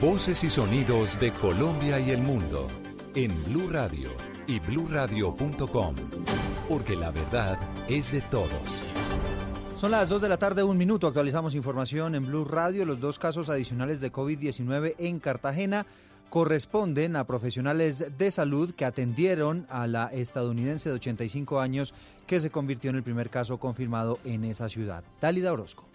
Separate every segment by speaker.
Speaker 1: Voces y sonidos de Colombia y el mundo en Blue Radio y bluradio.com, porque la verdad es de todos.
Speaker 2: Son las 2 de la tarde, un minuto. Actualizamos información en Blue Radio. Los dos casos adicionales de COVID-19 en Cartagena corresponden a profesionales de salud que atendieron a la estadounidense de 85 años que se convirtió en el primer caso confirmado en esa ciudad. Dálida Orozco.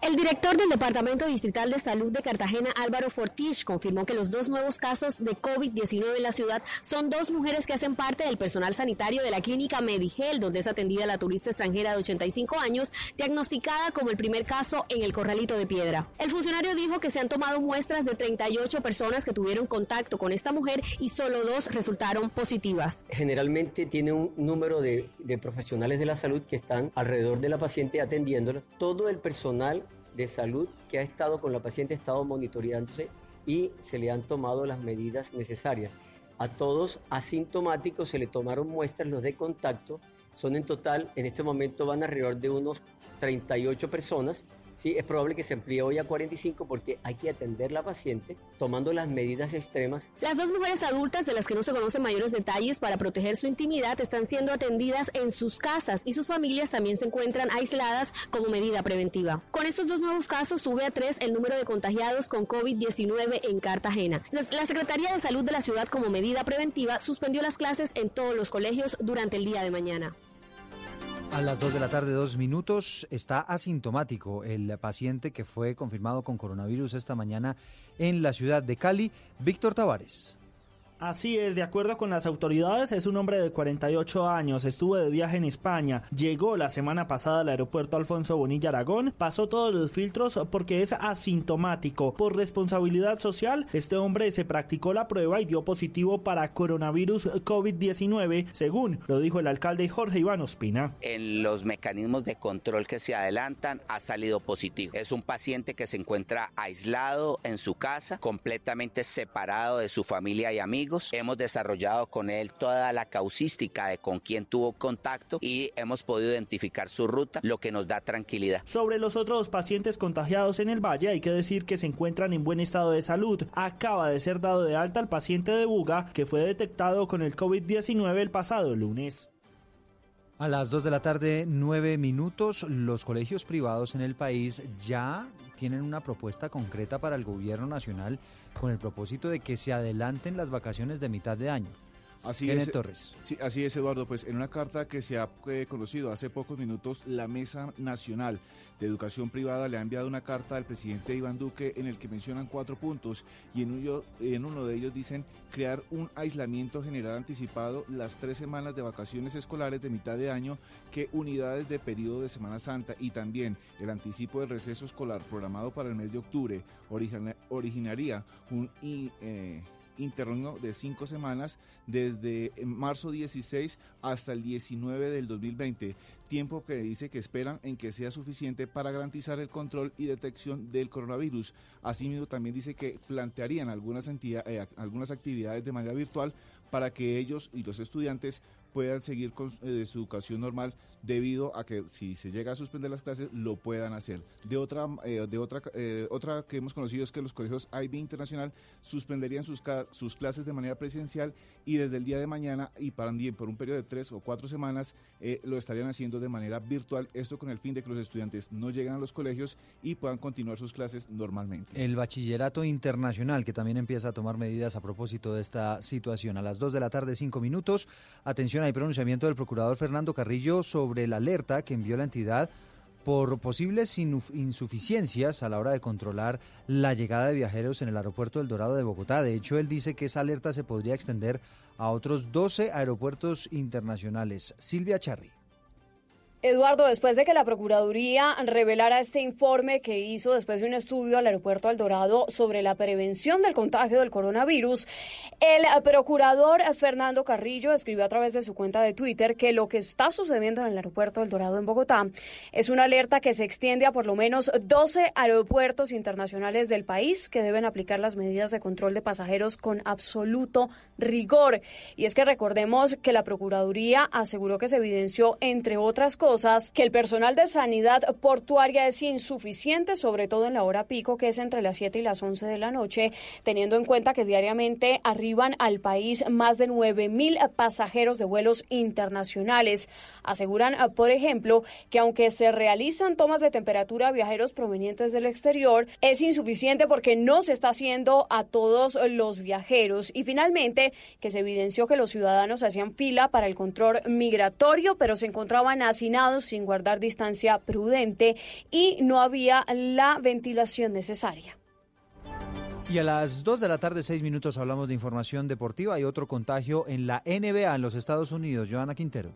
Speaker 3: El director del Departamento Distrital de Salud de Cartagena, Álvaro Fortich, confirmó que los dos nuevos casos de COVID-19 en la ciudad son dos mujeres que hacen parte del personal sanitario de la clínica Medigel, donde es atendida la turista extranjera de 85 años, diagnosticada como el primer caso en el Corralito de Piedra. El funcionario dijo que se han tomado muestras de 38 personas que tuvieron contacto con esta mujer y solo dos resultaron positivas.
Speaker 4: Generalmente tiene un número de, de profesionales de la salud que están alrededor de la paciente atendiéndola. Todo el personal de salud que ha estado con la paciente, ha estado monitoreándose y se le han tomado las medidas necesarias. A todos asintomáticos se le tomaron muestras, los de contacto, son en total, en este momento van alrededor de unos 38 personas Sí, es probable que se amplíe hoy a 45 porque hay que atender la paciente tomando las medidas extremas.
Speaker 3: Las dos mujeres adultas de las que no se conocen mayores detalles para proteger su intimidad están siendo atendidas en sus casas y sus familias también se encuentran aisladas como medida preventiva. Con estos dos nuevos casos sube a tres el número de contagiados con COVID-19 en Cartagena. La Secretaría de Salud de la ciudad como medida preventiva suspendió las clases en todos los colegios durante el día de mañana.
Speaker 2: A las 2 de la tarde, dos minutos, está asintomático el paciente que fue confirmado con coronavirus esta mañana en la ciudad de Cali, Víctor Tavares.
Speaker 5: Así es, de acuerdo con las autoridades, es un hombre de 48 años, estuvo de viaje en España, llegó la semana pasada al aeropuerto Alfonso Bonilla Aragón, pasó todos los filtros porque es asintomático. Por responsabilidad social, este hombre se practicó la prueba y dio positivo para coronavirus COVID-19, según lo dijo el alcalde Jorge Iván Ospina.
Speaker 6: En los mecanismos de control que se adelantan ha salido positivo. Es un paciente que se encuentra aislado en su casa, completamente separado de su familia y amigos Hemos desarrollado con él toda la causística de con quién tuvo contacto y hemos podido identificar su ruta, lo que nos da tranquilidad.
Speaker 5: Sobre los otros pacientes contagiados en el valle, hay que decir que se encuentran en buen estado de salud. Acaba de ser dado de alta el paciente de Buga que fue detectado con el COVID-19 el pasado lunes.
Speaker 2: A las 2 de la tarde, 9 minutos, los colegios privados en el país ya tienen una propuesta concreta para el gobierno nacional con el propósito de que se adelanten las vacaciones de mitad de año.
Speaker 7: Así es, Torres. Sí, así es, Eduardo. Pues en una carta que se ha eh, conocido hace pocos minutos, la Mesa Nacional de Educación Privada le ha enviado una carta al presidente Iván Duque en el que mencionan cuatro puntos y en uno, en uno de ellos dicen crear un aislamiento general anticipado las tres semanas de vacaciones escolares de mitad de año que unidades de periodo de Semana Santa y también el anticipo del receso escolar programado para el mes de octubre originaría un... Eh, interno de cinco semanas desde marzo 16 hasta el 19 del 2020, tiempo que dice que esperan en que sea suficiente para garantizar el control y detección del coronavirus. Asimismo, también dice que plantearían algunas, eh, algunas actividades de manera virtual para que ellos y los estudiantes puedan seguir con eh, su educación normal debido a que si se llega a suspender las clases lo puedan hacer. De otra eh, de otra eh, otra que hemos conocido es que los colegios IB Internacional suspenderían sus, sus clases de manera presencial y desde el día de mañana y para por un periodo de tres o cuatro semanas lo estarían haciendo de manera virtual, esto con el fin de que los estudiantes no lleguen a los colegios y puedan continuar sus clases normalmente.
Speaker 2: El bachillerato internacional, que también empieza a tomar medidas a propósito de esta situación. A las 2 de la tarde, 5 minutos, atención, hay pronunciamiento del procurador Fernando Carrillo sobre la alerta que envió la entidad por posibles insuficiencias a la hora de controlar la llegada de viajeros en el aeropuerto del Dorado de Bogotá. De hecho, él dice que esa alerta se podría extender a otros 12 aeropuertos internacionales. Silvia Charri.
Speaker 8: Eduardo, después de que la Procuraduría revelara este informe que hizo después de un estudio al aeropuerto Dorado sobre la prevención del contagio del coronavirus, el procurador Fernando Carrillo escribió a través de su cuenta de Twitter que lo que está sucediendo en el aeropuerto del Dorado en Bogotá es una alerta que se extiende a por lo menos 12 aeropuertos internacionales del país que deben aplicar las medidas de control de pasajeros con absoluto rigor. Y es que recordemos que la Procuraduría aseguró que se evidenció, entre otras cosas, que el personal de sanidad portuaria es insuficiente, sobre todo en la hora pico, que es entre las 7 y las 11 de la noche, teniendo en cuenta que diariamente arriban al país más de 9 mil pasajeros de vuelos internacionales. Aseguran, por ejemplo, que aunque se realizan tomas de temperatura a viajeros provenientes del exterior, es insuficiente porque no se está haciendo a todos los viajeros. Y finalmente, que se evidenció que los ciudadanos hacían fila para el control migratorio, pero se encontraban hacinados sin guardar distancia prudente y no había la ventilación necesaria.
Speaker 2: Y a las 2 de la tarde, 6 minutos, hablamos de información deportiva. Hay otro contagio en la NBA en los Estados Unidos. Joana Quintero.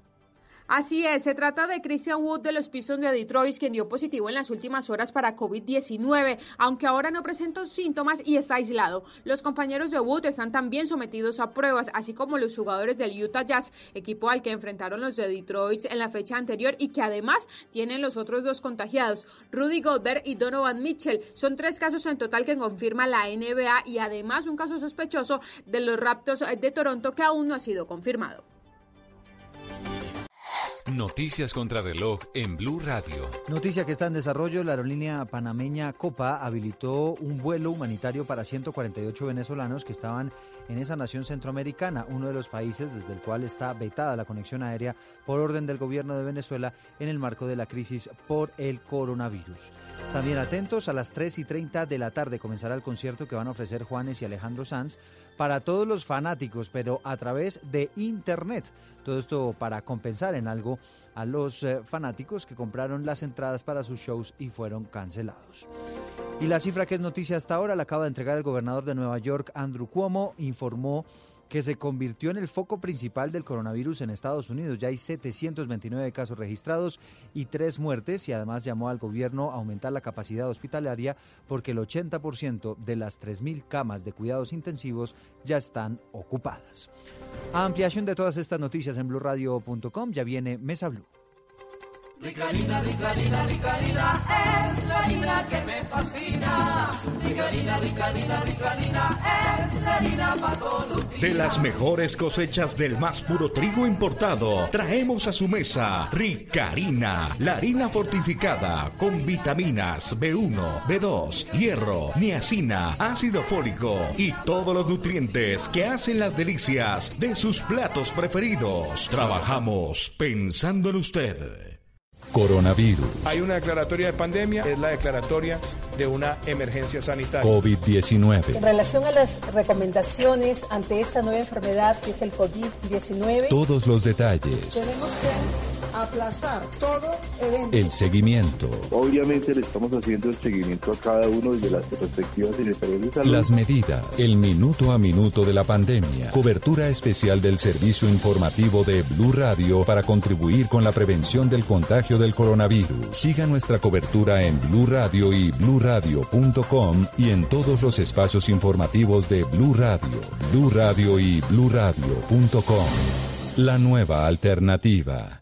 Speaker 9: Así es, se trata de Christian Wood de los Pistons de Detroit, quien dio positivo en las últimas horas para COVID-19, aunque ahora no presentó síntomas y está aislado. Los compañeros de Wood están también sometidos a pruebas, así como los jugadores del Utah Jazz, equipo al que enfrentaron los de Detroit en la fecha anterior y que además tienen los otros dos contagiados, Rudy Goldberg y Donovan Mitchell. Son tres casos en total que confirma la NBA y además un caso sospechoso de los Raptors de Toronto que aún no ha sido confirmado.
Speaker 1: Noticias contra reloj en Blue Radio.
Speaker 2: Noticia que está en desarrollo, la aerolínea panameña Copa habilitó un vuelo humanitario para 148 venezolanos que estaban en esa nación centroamericana, uno de los países desde el cual está vetada la conexión aérea por orden del gobierno de Venezuela en el marco de la crisis por el coronavirus. También atentos, a las 3 y 30 de la tarde comenzará el concierto que van a ofrecer Juanes y Alejandro Sanz para todos los fanáticos, pero a través de Internet. Todo esto para compensar en algo a los eh, fanáticos que compraron las entradas para sus shows y fueron cancelados. Y la cifra que es noticia hasta ahora la acaba de entregar el gobernador de Nueva York, Andrew Cuomo, informó que se convirtió en el foco principal del coronavirus en Estados Unidos. Ya hay 729 casos registrados y tres muertes y además llamó al gobierno a aumentar la capacidad hospitalaria porque el 80% de las 3.000 camas de cuidados intensivos ya están ocupadas. Ampliación de todas estas noticias en blurradio.com ya viene Mesa Blue. Rica harina, rica harina, rica harina, es la harina que me fascina.
Speaker 1: Rica harina, rica harina, rica harina, es la harina para todos De las mejores cosechas del más puro trigo importado, traemos a su mesa Rica harina, la harina fortificada con vitaminas B1, B2, hierro, niacina, ácido fólico y todos los nutrientes que hacen las delicias de sus platos preferidos. Trabajamos pensando en usted. Coronavirus.
Speaker 10: Hay una declaratoria de pandemia, es la declaratoria de una emergencia sanitaria.
Speaker 1: COVID-19.
Speaker 11: En relación a las recomendaciones ante esta nueva enfermedad que es el COVID-19.
Speaker 1: Todos los detalles.
Speaker 12: Tenemos que aplazar todo evento.
Speaker 1: El seguimiento.
Speaker 13: Obviamente le estamos haciendo el seguimiento a cada uno de las respectivas secretarías de salud.
Speaker 1: Las medidas. El minuto a minuto de la pandemia. Cobertura especial del servicio informativo de Blue Radio para contribuir con la prevención del contagio del coronavirus. Siga nuestra cobertura en Blue Radio y bluradio.com y en todos los espacios informativos de Blue Radio, Blue Radio y bluradio.com. La nueva alternativa.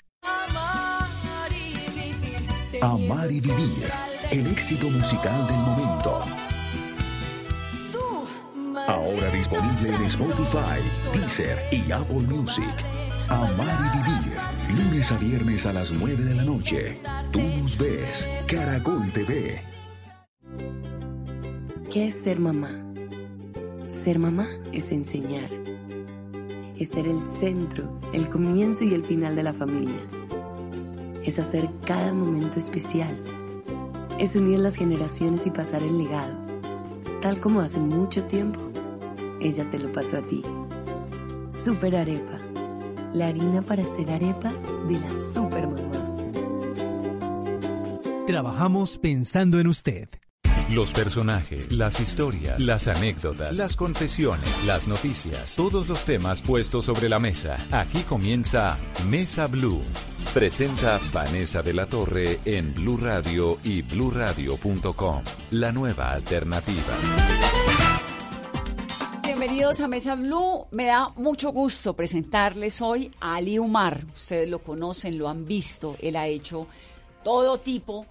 Speaker 14: Amar y Vivir, el éxito musical del momento. Ahora disponible en Spotify, Deezer y Apple Music. Amar y Vivir, lunes a viernes a las 9 de la noche. Tú nos ves, Caracol TV.
Speaker 15: ¿Qué es ser mamá? Ser mamá es enseñar. Es ser el centro, el comienzo y el final de la familia. Es hacer cada momento especial. Es unir las generaciones y pasar el legado. Tal como hace mucho tiempo, ella te lo pasó a ti. Super Arepa. La harina para hacer arepas de las super mamás.
Speaker 16: Trabajamos pensando en usted.
Speaker 1: Los personajes, las historias, las anécdotas, las confesiones, las noticias, todos los temas puestos sobre la mesa. Aquí comienza Mesa Blue. Presenta Vanessa de la Torre en Blue Radio y bluradio.com. La nueva alternativa.
Speaker 17: Bienvenidos a Mesa Blue. Me da mucho gusto presentarles hoy a Ali Umar. Ustedes lo conocen, lo han visto. Él ha hecho todo tipo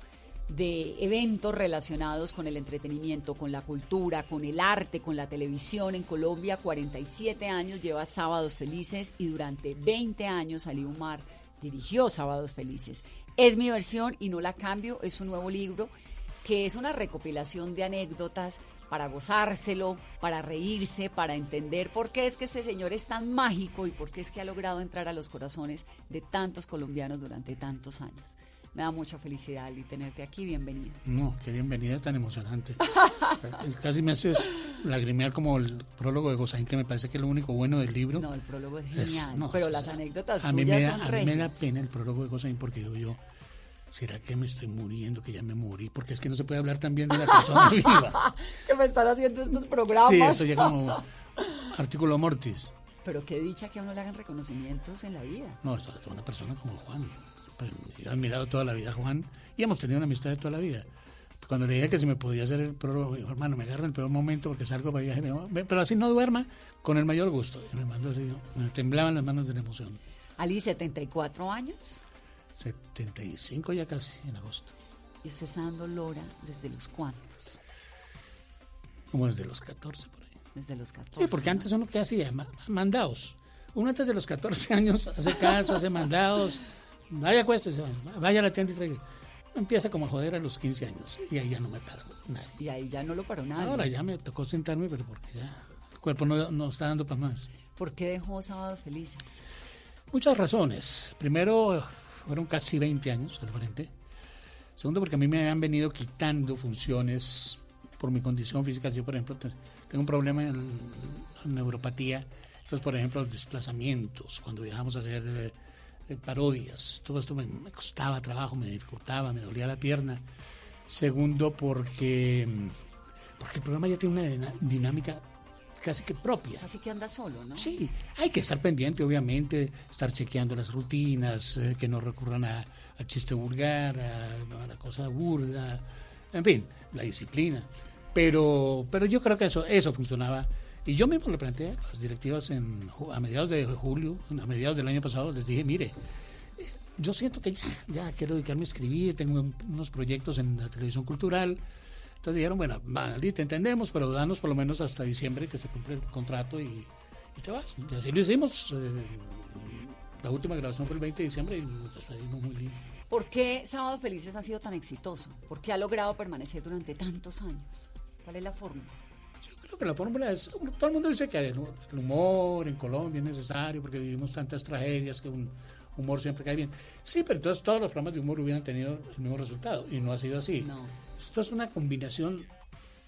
Speaker 17: de eventos relacionados con el entretenimiento, con la cultura, con el arte, con la televisión. En Colombia, 47 años lleva Sábados Felices y durante 20 años Ali Umar dirigió Sábados Felices. Es mi versión y no la cambio, es un nuevo libro que es una recopilación de anécdotas para gozárselo, para reírse, para entender por qué es que ese señor es tan mágico y por qué es que ha logrado entrar a los corazones de tantos colombianos durante tantos años. Me da mucha felicidad, Ali, tenerte aquí. Bienvenida.
Speaker 18: No, qué bienvenida tan emocionante. Casi me haces lagrimear como el prólogo de Gozaín, que me parece que es lo único bueno del libro.
Speaker 17: No, el prólogo es genial. pero las anécdotas
Speaker 18: a mí me da, A mí me da pena el prólogo de Gozaín porque digo yo, ¿será que me estoy muriendo, que ya me morí? Porque es que no se puede hablar también de la persona viva.
Speaker 17: que me están haciendo estos programas.
Speaker 18: Sí, esto ya como artículo mortis.
Speaker 17: Pero qué dicha que a uno le hagan reconocimientos en la vida.
Speaker 18: No, esto es una persona como Juan pues, he admirado toda la vida a Juan y hemos tenido una amistad de toda la vida. Cuando le dije que si me podía hacer el prólogo, me dijo, hermano, me agarra el peor momento porque salgo para viaje, pero así no duerma, con el mayor gusto. Y me mandó así, me temblaban las manos de la emoción.
Speaker 17: Ali, 74 años.
Speaker 18: 75 ya casi, en agosto.
Speaker 17: ¿Y usted está dando Lora desde los cuántos?
Speaker 18: Como desde los 14 por ahí.
Speaker 17: Desde los 14.
Speaker 18: Sí, porque antes uno que hacía, mandados. Uno antes de los 14 años hace caso, hace mandados. Vaya acuéstese, vaya a la tienda y traiga. Empieza como a joder a los 15 años y ahí ya no me paró nadie.
Speaker 17: Y ahí ya no lo paró nadie.
Speaker 18: Ahora ya me tocó sentarme, pero porque ya el cuerpo no, no está dando para más.
Speaker 17: ¿Por qué dejó Sábados Felices?
Speaker 18: Muchas razones. Primero, fueron casi 20 años al frente. Segundo, porque a mí me han venido quitando funciones por mi condición física. Yo, por ejemplo, tengo un problema en, en neuropatía. Entonces, por ejemplo, los desplazamientos, cuando viajamos a hacer eh, parodias. Todo esto me, costaba trabajo, me dificultaba, me dolía la pierna. Segundo, porque, porque el programa ya tiene una dinámica casi que propia.
Speaker 17: Así que anda solo, ¿no?
Speaker 18: Sí, hay que estar pendiente, obviamente, estar chequeando las rutinas, eh, que no recurran a, al chiste vulgar, a, la cosa burda, en fin, la disciplina. Pero, pero yo creo que eso, eso funcionaba y yo mismo le planteé a las directivas en, a mediados de julio, a mediados del año pasado, les dije, mire, yo siento que ya, ya quiero dedicarme a escribir, tengo unos proyectos en la televisión cultural. Entonces dijeron, bueno, vale, te entendemos, pero danos por lo menos hasta diciembre que se cumple el contrato y, te vas. Y así lo hicimos. Eh, la última grabación fue el 20 de diciembre y nos despedimos muy lindo.
Speaker 17: ¿Por qué Sábado Felices ha sido tan exitoso? ¿Por qué ha logrado permanecer durante tantos años? ¿Cuál es la fórmula?
Speaker 18: Creo que la fórmula es, todo el mundo dice que el humor en Colombia es necesario porque vivimos tantas tragedias que un humor siempre cae bien. Sí, pero entonces todos los programas de humor hubieran tenido el mismo resultado y no ha sido así. Esto es una combinación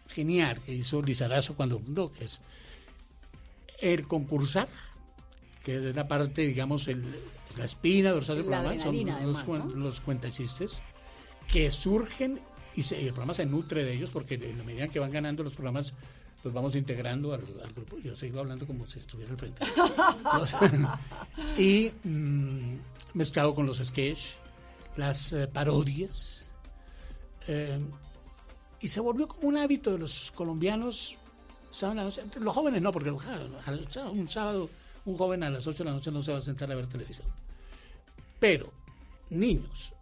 Speaker 18: genial que hizo Lizarazo cuando fundó, que es el concursar, que es la parte, digamos, el, la espina dorsal del programa, son los, los cuentachistes, que surgen y, y, el programa se nutre de ellos porque en la medida que van ganando los programas los vamos integrando al, grupo. Yo sigo hablando como si estuviera al frente. y mm, mezclado con los sketches, las eh, parodias. Eh, y se volvió como un hábito de los colombianos. Los jóvenes no, porque un sábado un joven a las 8 de la noche no se va a sentar a ver televisión. Pero niños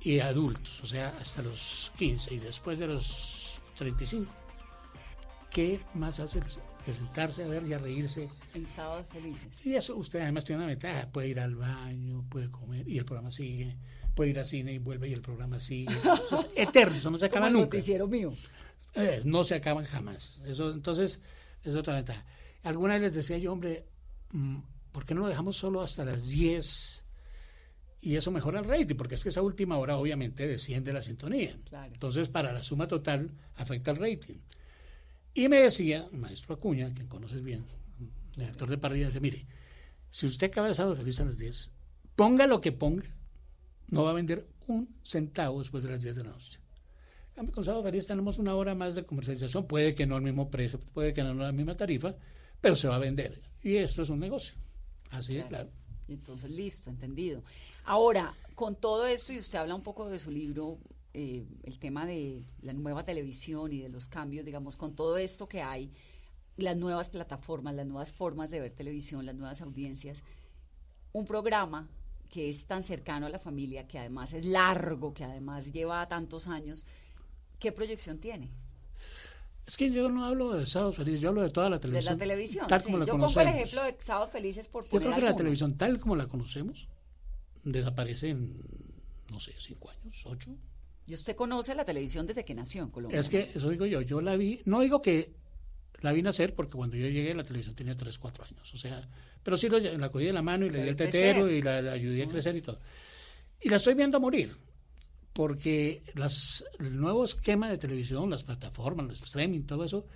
Speaker 18: y adultos, o sea, hasta los 15 y después de los 35. ¿Qué más hace que sentarse a ver y a reírse?
Speaker 17: En sábados felices.
Speaker 18: Y eso usted además tiene una ventaja, puede ir al baño, puede comer y el programa sigue, puede ir al cine y vuelve y el programa sigue. Eso es eterno, eso no se acaba
Speaker 17: Como el
Speaker 18: nunca.
Speaker 17: noticiero mío.
Speaker 18: Eh, no se acaban jamás. Eso, entonces, es otra ventaja. Alguna vez les decía yo, hombre, mm, ¿por qué no lo dejamos solo hasta las 10? Y eso mejora el rating, porque es que esa última hora obviamente desciende la sintonía.
Speaker 17: Claro.
Speaker 18: Entonces, para la suma total, afecta el rating. Y me decía, el maestro Acuña, quien conoces bien, el director de parrilla, dice, mire, si usted acaba de sábado feliz a las 10, ponga lo que ponga, no va a vender un centavo después de las 10 de la noche. En cambio, con sábado feliz tenemos una hora más de comercialización, puede que no al mismo precio, puede que no a la misma tarifa, pero se va a vender. Y esto es un negocio. Así de claro.
Speaker 17: Entonces, listo, entendido. Ahora, con todo esto, y usted habla un poco de su libro, eh, el tema de la nueva televisión y de los cambios, digamos, con todo esto que hay, las nuevas plataformas, las nuevas formas de ver televisión, las nuevas audiencias, un programa que es tan cercano a la familia, que además es largo, que además lleva tantos años, ¿qué proyección tiene?
Speaker 18: Es que yo no hablo de sábado feliz, yo hablo de toda la
Speaker 17: De
Speaker 18: televisión.
Speaker 17: la televisión.
Speaker 18: Tal
Speaker 17: sí.
Speaker 18: como la
Speaker 17: Yo pongo el ejemplo de Sábado Felices por
Speaker 18: Yo creo que la televisión tal como la conocemos desaparece en, no sé, cinco años, ocho.
Speaker 17: Y usted conoce la televisión desde que nació en Colombia.
Speaker 18: Es que eso digo yo, yo la vi, no digo que la vi nacer porque cuando yo llegué la televisión tenía 3, 4 años, o sea, pero sí lo, la cogí de la mano y le di el tetero
Speaker 17: crecer.
Speaker 18: y la, la ayudé a crecer y todo. Y la estoy viendo morir, porque las, el nuevo esquema de televisión, las plataformas, los streaming, todo eso,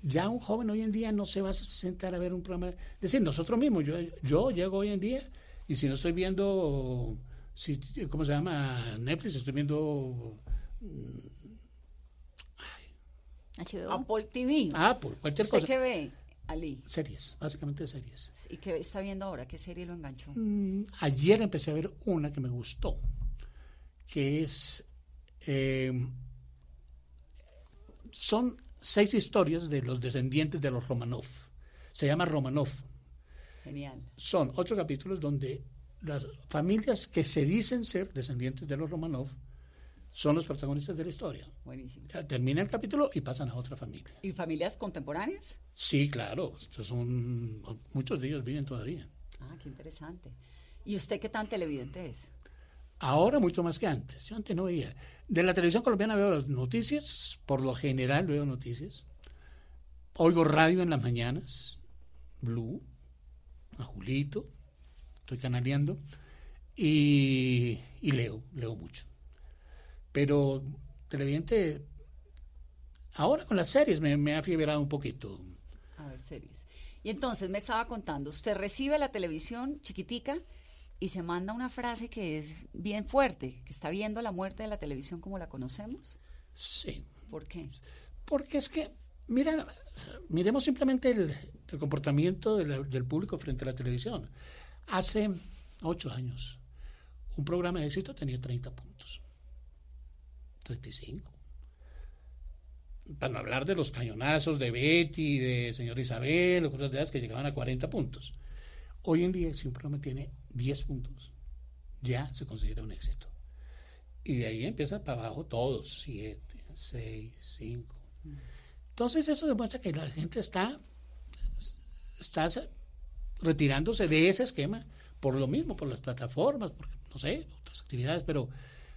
Speaker 18: ya un joven hoy en día no se va a sentar a ver un programa. Es decir, nosotros mismos, yo, yo llego hoy en día y si no estoy viendo, si, ¿cómo se llama? Netflix, estoy viendo
Speaker 17: Apple TV.
Speaker 18: Apple, cualquier
Speaker 17: ¿Usted
Speaker 18: cosa.
Speaker 17: qué ve, Ali?
Speaker 18: Series, básicamente series.
Speaker 17: ¿Y qué está viendo ahora? ¿Qué serie lo enganchó?
Speaker 18: Mm, ayer empecé a ver una que me gustó, que es... eh, son seis historias de los descendientes de los Romanov. Se llama Romanov.
Speaker 17: Genial.
Speaker 18: Son ocho capítulos donde las familias que se dicen ser descendientes de los Romanov son los protagonistas de la historia.
Speaker 17: Buenísimo.
Speaker 18: Termina el capítulo y pasan a otra familia.
Speaker 17: ¿Y familias contemporáneas?
Speaker 18: Sí, claro. son, muchos de ellos viven todavía.
Speaker 17: Ah, qué interesante. ¿Y usted qué tan televidente es?
Speaker 18: Ahora mucho más que antes. Yo antes no veía. De la televisión colombiana veo las noticias, por lo general veo noticias. Oigo radio en las mañanas, Blue, a Julito, estoy canaleando, y, y leo, leo mucho. Pero televidente, ahora con las series me, me ha fiebrado un poquito.
Speaker 17: A ver, series. Y entonces me estaba contando, usted recibe la televisión chiquitica y se manda una frase que es bien fuerte, que está viendo la muerte de la televisión como la conocemos.
Speaker 18: Sí.
Speaker 17: ¿Por qué?
Speaker 18: Porque es que, mira, miremos simplemente el, el comportamiento de la- del público frente a la televisión. Hace ocho años, un programa de éxito tenía 30 puntos. 35. Para no hablar de los cañonazos de Betty, de señor Isabel, o cosas de esas que llegaban a 40 puntos. Hoy en día, si un programa tiene 10 puntos, ya se considera un éxito. Y de ahí empieza para abajo todos, 7, 6, 5. Entonces eso demuestra que la gente está, está retirándose de ese esquema por lo mismo, por las plataformas, por, no sé, otras actividades, pero,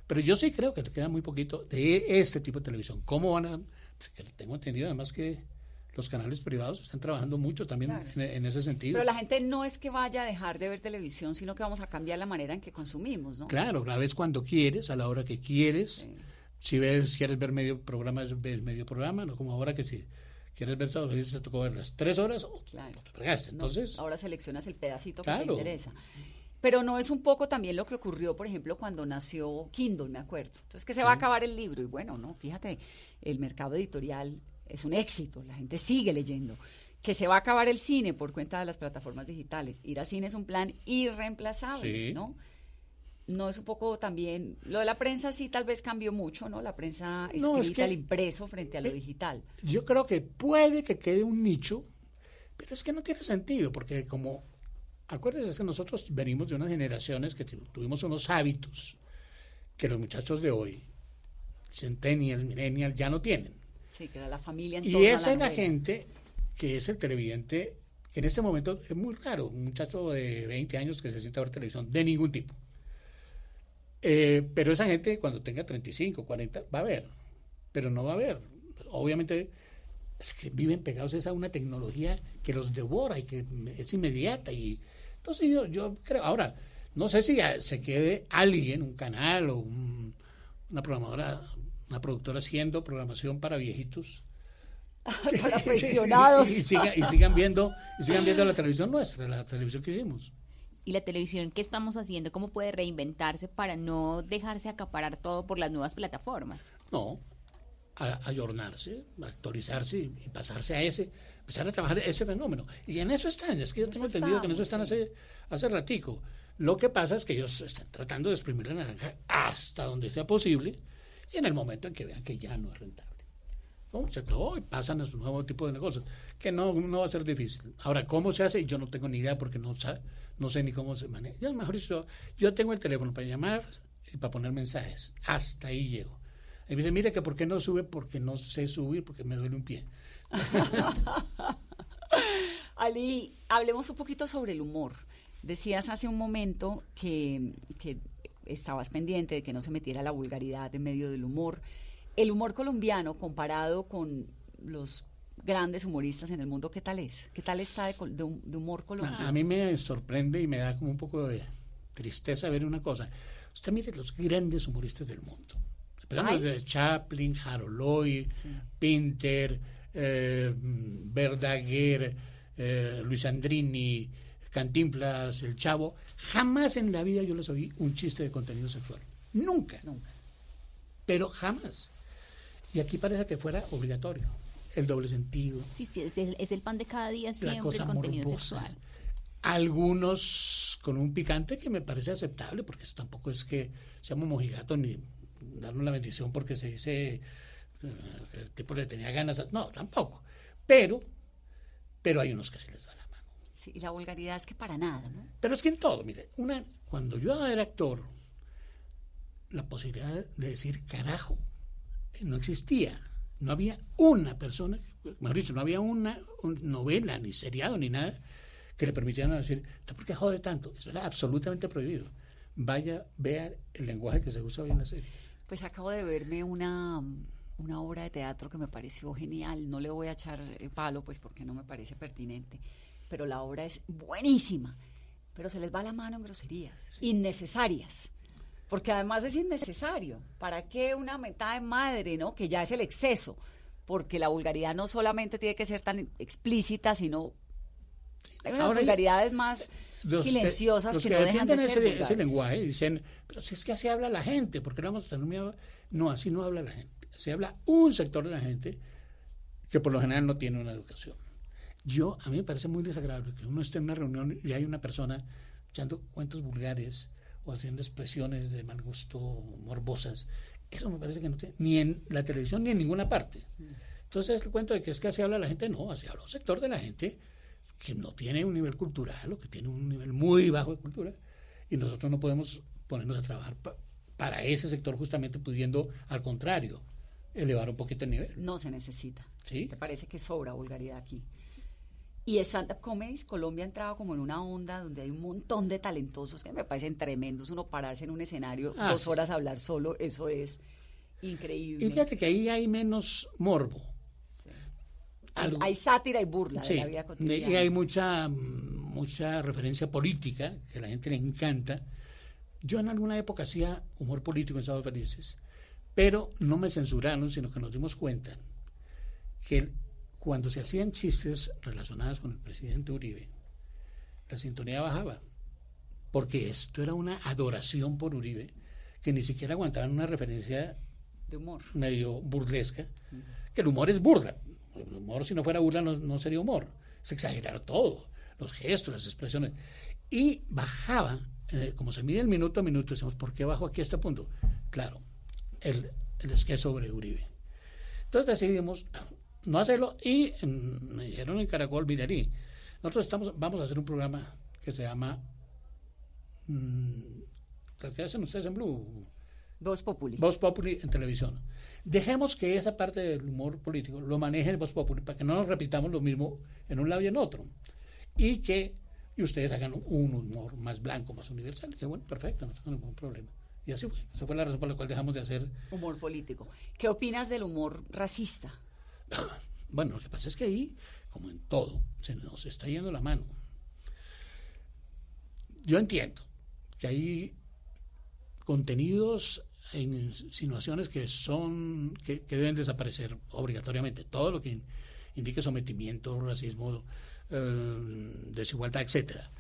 Speaker 18: pero yo sí creo que te queda muy poquito de este tipo de televisión. ¿Cómo van a...? pues, que tengo entendido además que los canales privados están trabajando mucho también
Speaker 17: Claro.
Speaker 18: en, en ese sentido.
Speaker 17: Pero la gente no es que vaya a dejar de ver televisión, sino que vamos a cambiar la manera en que consumimos, ¿no?
Speaker 18: Claro, la ves cuando quieres, a la hora que quieres. Si ves, quieres ver medio programa, ves medio programa, no como ahora que si quieres ver tocó ver las tres horas o
Speaker 17: Claro.
Speaker 18: te fregaste.
Speaker 17: No,
Speaker 18: Entonces,
Speaker 17: ahora seleccionas el pedacito que te
Speaker 18: Claro.
Speaker 17: interesa. Pero no es un poco también lo que ocurrió, por ejemplo, cuando nació Kindle, me acuerdo. Entonces, que se va a acabar el libro. Y bueno, no, fíjate, el mercado editorial es un éxito, la gente sigue leyendo. Que se va a acabar el cine por cuenta de las plataformas digitales. Ir al cine es un plan irreemplazable,
Speaker 18: Sí.
Speaker 17: ¿no? No es un poco también. Lo de la prensa sí tal vez cambió mucho, ¿no? La prensa escrita,
Speaker 18: No, es que-
Speaker 17: el impreso frente a lo digital.
Speaker 18: yo creo que puede que quede un nicho, pero es que no tiene sentido, porque como, acuérdense que nosotros venimos de unas generaciones que tu- tuvimos unos hábitos que los muchachos de hoy, centennial, millennial, ya no tienen.
Speaker 17: Sí, que era la familia en
Speaker 18: Y esa es la gente que es el televidente, que en este momento es muy raro, un muchacho de 20 años que se sienta a ver televisión de ningún tipo. Eh, pero esa gente cuando tenga 35, 40, va a ver, pero no va a ver. Obviamente es que viven pegados es a una tecnología que los devora y que es inmediata. y Entonces yo, yo creo, ahora, no sé si se quede alguien, un canal o un- una programadora, una productora haciendo programación para viejitos.
Speaker 17: Para pensionados.
Speaker 18: y, siga- y sigan viendo y sigan viendo la televisión nuestra, la televisión que hicimos.
Speaker 19: Y la televisión, ¿qué estamos haciendo? ¿Cómo puede reinventarse para no dejarse acaparar todo por las nuevas plataformas?
Speaker 18: No, a, ayornarse, actualizarse y, y pasarse a ese, empezar a trabajar ese fenómeno. Y en eso están, es que yo tengo
Speaker 17: eso
Speaker 18: entendido que en eso están hace, hace ratico. Lo que pasa es que ellos están tratando de exprimir la naranja hasta donde sea posible y en el momento en que vean que ya no es rentable. ¿no? Se acabó y pasan a su nuevo tipo de negocios, que no, no va a ser difícil. Ahora, ¿cómo se hace? Yo no tengo ni idea porque no, sa- no sé ni cómo se maneja. Yo, mejor dicho, yo tengo el teléfono para llamar y para poner mensajes. Hasta ahí llego. Y me dice, mire que por qué no sube, porque no sé subir, porque me duele un pie.
Speaker 17: Ali, hablemos un poquito sobre el humor. Decías hace un momento que, que estabas pendiente de que no se metiera la vulgaridad en medio del humor. El humor colombiano comparado con los grandes humoristas en el mundo, ¿qué tal es? ¿Qué tal está de, de de humor colombiano?
Speaker 18: A mí me sorprende y me da como un poco de tristeza ver una cosa. Usted mire los grandes humoristas del mundo. Empezamos desde Chaplin, Haroloy, Pinter, eh, Verdaguer, eh, Luis Andrini, Cantinflas, El Chavo. Jamás en la vida yo les oí un chiste de contenido sexual. Nunca.
Speaker 17: Nunca.
Speaker 18: Pero jamás. Y aquí parece que fuera obligatorio. El doble sentido,
Speaker 19: Sí, sí, es el, es el pan de cada día
Speaker 18: la
Speaker 19: siempre
Speaker 18: cosa
Speaker 19: el contenido
Speaker 18: morbosa.
Speaker 19: sexual.
Speaker 18: Algunos con un picante que me parece aceptable, porque eso tampoco es que seamos mojigatos ni darnos la bendición porque se dice eh, que el tipo le tenía ganas. a- No, tampoco. Pero, pero hay unos que se les va la mano.
Speaker 17: Sí, y la vulgaridad es que para nada, ¿no?
Speaker 18: Pero es que en todo, mire, una, cuando yo era actor, la posibilidad de decir carajo eh, no existía. No había una persona, mejor dicho, no había una un- novela, ni seriado, ni nada que le permitieran decir, ¿usted por qué jode tanto? Eso era absolutamente prohibido. Vaya, vea el lenguaje que se usa hoy en las series.
Speaker 17: Pues acabo de verme una, una obra de teatro que me pareció genial. No le voy a echar eh, palo, pues porque no me parece pertinente. Pero la obra es buenísima. Pero se les va la mano en groserías. Innecesarias. Porque además es innecesario. ¿Para qué una mentada de madre, no? Que ya es el exceso. Porque la vulgaridad no solamente tiene que ser tan explícita, sino hay unas
Speaker 18: Ahora
Speaker 17: vulgaridades más
Speaker 18: Los
Speaker 17: silenciosas
Speaker 18: los
Speaker 17: que, no dejan de ser
Speaker 18: ese, ese lenguaje dicen, pero si es que así habla la gente, ¿por qué no vamos a tener miedo? No, así no habla la gente. Se habla un sector de la gente que por lo general no tiene una educación. Yo, a mí me parece muy desagradable que uno esté en una reunión y hay una persona echando cuentos vulgares o haciendo expresiones de mal gusto, morbosas. Eso me parece que no tiene, ni en la televisión ni en ninguna parte. Entonces el cuento de que es que así habla la gente, no, así habla un sector de la gente que no tiene un nivel cultural o que tiene un nivel muy bajo de cultura y nosotros no podemos ponernos a trabajar pa- para ese sector justamente pudiendo, al contrario, elevar un poquito el nivel.
Speaker 17: No se necesita.
Speaker 18: ¿Sí?
Speaker 17: Me parece que sobra vulgaridad aquí. Y stand-up comedies, Colombia ha entrado como en una onda donde hay un montón de talentosos que me parecen tremendos. Uno pararse en un escenario
Speaker 18: Ah,
Speaker 17: dos
Speaker 18: sí.
Speaker 17: horas a hablar solo, eso es increíble.
Speaker 18: Y fíjate que ahí hay menos morbo.
Speaker 17: hay,
Speaker 18: Algo-
Speaker 17: hay sátira y burla
Speaker 18: Sí,
Speaker 17: de la vida
Speaker 18: y
Speaker 17: cotidiana.
Speaker 18: hay mucha, mucha referencia política que a la gente le encanta. Yo en alguna época hacía humor político en Sábados Felices, pero no me censuraron, sino que nos dimos cuenta que cuando se hacían chistes relacionados con el presidente Uribe, la sintonía bajaba, porque esto era una adoración por Uribe, que ni siquiera aguantaban una referencia
Speaker 17: de humor.
Speaker 18: medio burlesca, que el humor es burla. El humor, si no fuera burla, no, no sería humor. Es exagerar todo, los gestos, las expresiones. Y bajaba, eh, como se mide el minuto a minuto, decimos, ¿por qué bajo aquí a este punto? Claro, el, el sketch sobre Uribe. Entonces decidimos no hacerlo y mm, me dijeron en Caracol, Vinarí, nosotros estamos, vamos a hacer un programa que se llama, mm, lo que hacen ustedes en Blue,
Speaker 17: Voz Populi.
Speaker 18: Voz Populi en televisión. Dejemos que esa parte del humor político lo maneje el Voz Populi para que no nos repitamos lo mismo en un lado y en otro. Y que y ustedes hagan un humor más blanco, más universal. Y bueno, perfecto, no tengo ningún problema. Y así fue. Esa fue la razón por la cual dejamos de hacer...
Speaker 17: Humor político. ¿Qué opinas del humor racista?
Speaker 18: Bueno, lo que pasa es que ahí, como en todo, se nos está yendo la mano. Yo entiendo que hay contenidos e insinuaciones que son que, deben desaparecer obligatoriamente. Todo lo que indique sometimiento, racismo, eh, desigualdad, etcétera.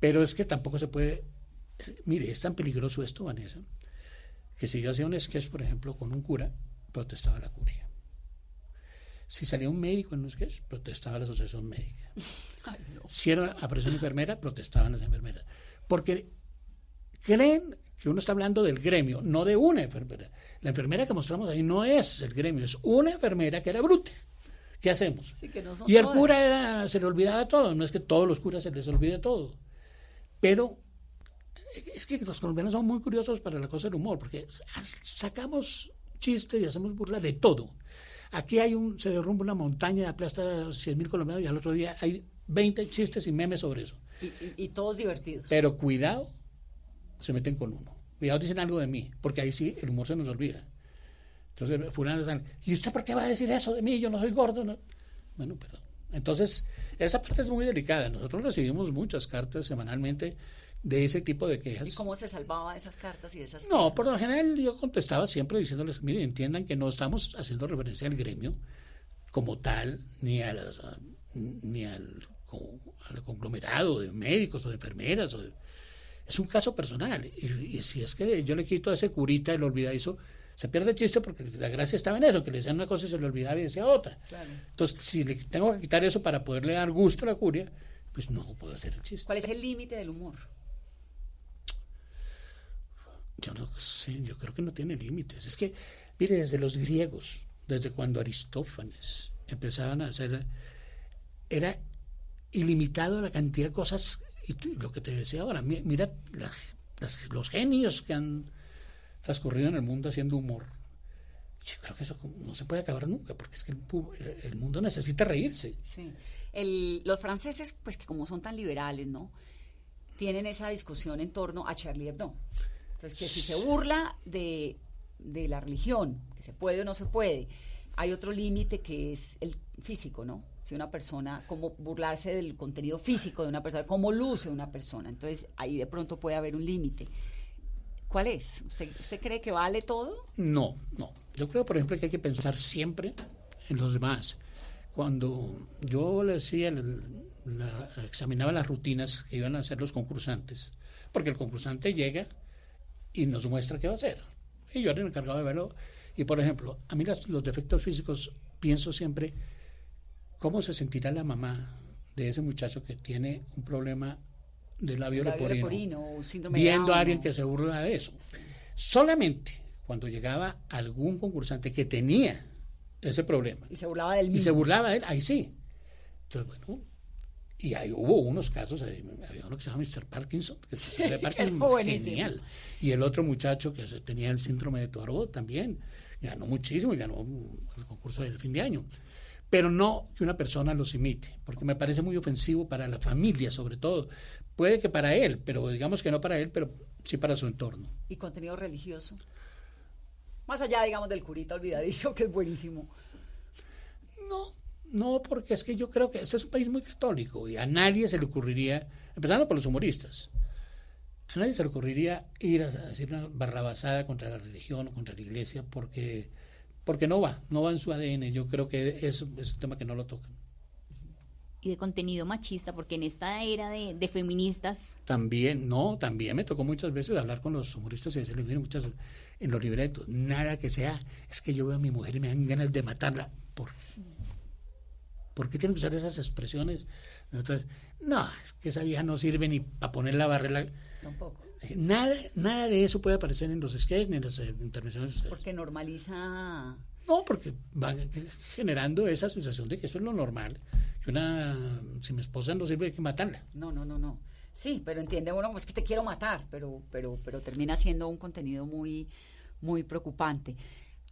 Speaker 18: Pero es que tampoco se puede. mire, es tan peligroso esto, Vanessa, que si yo hacía un sketch, por ejemplo, con un cura, protestaba la curia. Si salía un médico en un sketch, protestaba la asociación médica. Si era apareció una enfermera, protestaban las enfermeras. Porque creen que uno está hablando del gremio, no de una enfermera. La enfermera que mostramos ahí no es el gremio, es una enfermera que era bruta. ¿Qué hacemos? y el cura se le olvidaba todo, no es que todos los curas se les olvide todo, pero es que los colombianos son muy curiosos para la cosa del humor, porque sacamos chistes y hacemos burla de todo. Aquí hay un, se derrumba una montaña, aplasta 100.000 colombianos y al otro día hay 20 chistes y memes sobre eso.
Speaker 17: Y, todos divertidos.
Speaker 18: Pero cuidado, se meten con uno. Cuidado, dicen algo de mí, porque ahí sí el humor se nos olvida. Entonces, fulano ¿y usted por qué va a decir eso de mí? Yo no soy gordo. Bueno, perdón. Entonces, esa parte es muy delicada. Nosotros recibimos muchas cartas semanalmente de ese tipo de quejas.
Speaker 17: ¿Y cómo se salvaba esas cartas y esas
Speaker 18: No, por lo general yo contestaba siempre diciéndoles, miren, entiendan que no estamos haciendo referencia al gremio como tal, ni a las, ni al, conglomerado de médicos o de enfermeras. es un caso personal. Y, y, si es que yo le quito a ese curita el olvidadizo, se pierde el chiste porque la gracia estaba en eso, que le decían una cosa y se le olvidaba y decía otra. Entonces, si le tengo que quitar eso para poderle dar gusto a la curia, pues no puedo hacer el chiste.
Speaker 17: ¿Cuál es el límite del humor?
Speaker 18: Yo no sé, yo creo que no tiene límites. Es que, mire, desde los griegos, desde cuando Aristófanes empezaban a hacer, era ilimitado la cantidad de cosas, y lo que te decía ahora, mira los genios que han transcurrido en el mundo haciendo humor. Yo creo que eso no se puede acabar nunca, porque es que el, mundo necesita reírse.
Speaker 17: Sí. los franceses, pues que como son tan liberales, ¿no? Tienen esa discusión en torno a Charlie Hebdo. Entonces, que si se burla de, de la religión, que se puede o no se puede, hay otro límite que es el físico, ¿no? Si una persona, como burlarse del contenido físico de una persona, cómo luce una persona. Entonces, ahí de pronto puede haber un límite. ¿Cuál es? ¿Usted, cree que vale todo?
Speaker 18: No, no. Yo creo, por ejemplo, que hay que pensar siempre en los demás. Cuando yo le decía, examinaba las rutinas que iban a hacer los concursantes, porque el concursante llega y nos muestra qué va a hacer. Y yo era el encargado de verlo. Y, por ejemplo, a mí los defectos físicos pienso siempre cómo se sentirá la mamá de ese muchacho que tiene un problema del labio, leporino, viendo a alguien que se burla de eso. Solamente cuando llegaba algún concursante que tenía ese problema
Speaker 17: y se burlaba del mismo.
Speaker 18: y se burlaba de él, ahí sí. Entonces, bueno, y ahí hubo unos casos, había uno que se llama Mr. Parkinson, que se Parkinson genial. Y el otro muchacho que tenía el síndrome de Tuaró también, ganó muchísimo y ganó el concurso del fin de año pero no que una persona los imite, porque me parece muy ofensivo para la familia sobre todo, Puede que para él, pero digamos que no para él, pero sí para su entorno.
Speaker 17: ¿Y contenido religioso? Más allá, digamos, del curita olvidadizo, que es buenísimo.
Speaker 18: No, no, porque es que yo creo que este es un país muy católico y a nadie se le ocurriría, empezando por los humoristas, a nadie se le ocurriría ir a decir una barrabasada contra la religión o contra la iglesia porque, porque no va, no va en su ADN. Yo creo que es, es un tema que no lo tocan
Speaker 19: y de contenido machista, porque en esta era de, feministas...
Speaker 18: También, no, también me tocó muchas veces hablar con los humoristas y decirles, miren, muchas en los libretos, nada que sea, es que yo veo a mi mujer y me dan ganas de matarla. ¿Por, ¿por qué tienen que usar esas expresiones? Entonces, no, es que esa vieja no sirve ni para poner la barrera.
Speaker 17: Tampoco.
Speaker 18: Nada, nada de eso puede aparecer en los sketches ni en las eh, intervenciones.
Speaker 17: Porque normaliza...
Speaker 18: No, porque va generando esa sensación de que eso es lo normal una, si mi esposa no sirve hay que matarla.
Speaker 17: No, no, no, no. Sí, pero entiende uno, es que te quiero matar, pero, pero, pero termina siendo un contenido muy, muy preocupante.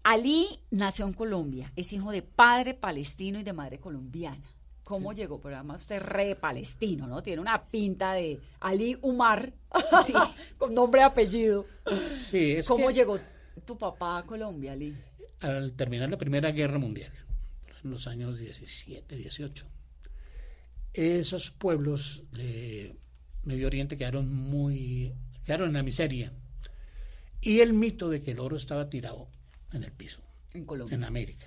Speaker 17: Ali nació en Colombia, es hijo de padre palestino y de madre colombiana. ¿Cómo llegó? Pero además usted es re palestino, ¿no? Tiene una pinta de Ali Umar, con nombre y apellido.
Speaker 18: Sí, es
Speaker 17: ¿Cómo
Speaker 18: que
Speaker 17: llegó tu papá a Colombia, Ali?
Speaker 18: al terminar la Primera Guerra Mundial, en los años 17, 18, esos pueblos de Medio Oriente quedaron muy, quedaron en la miseria. Y el mito de que el oro estaba tirado en el piso,
Speaker 17: En Colombia.
Speaker 18: en América,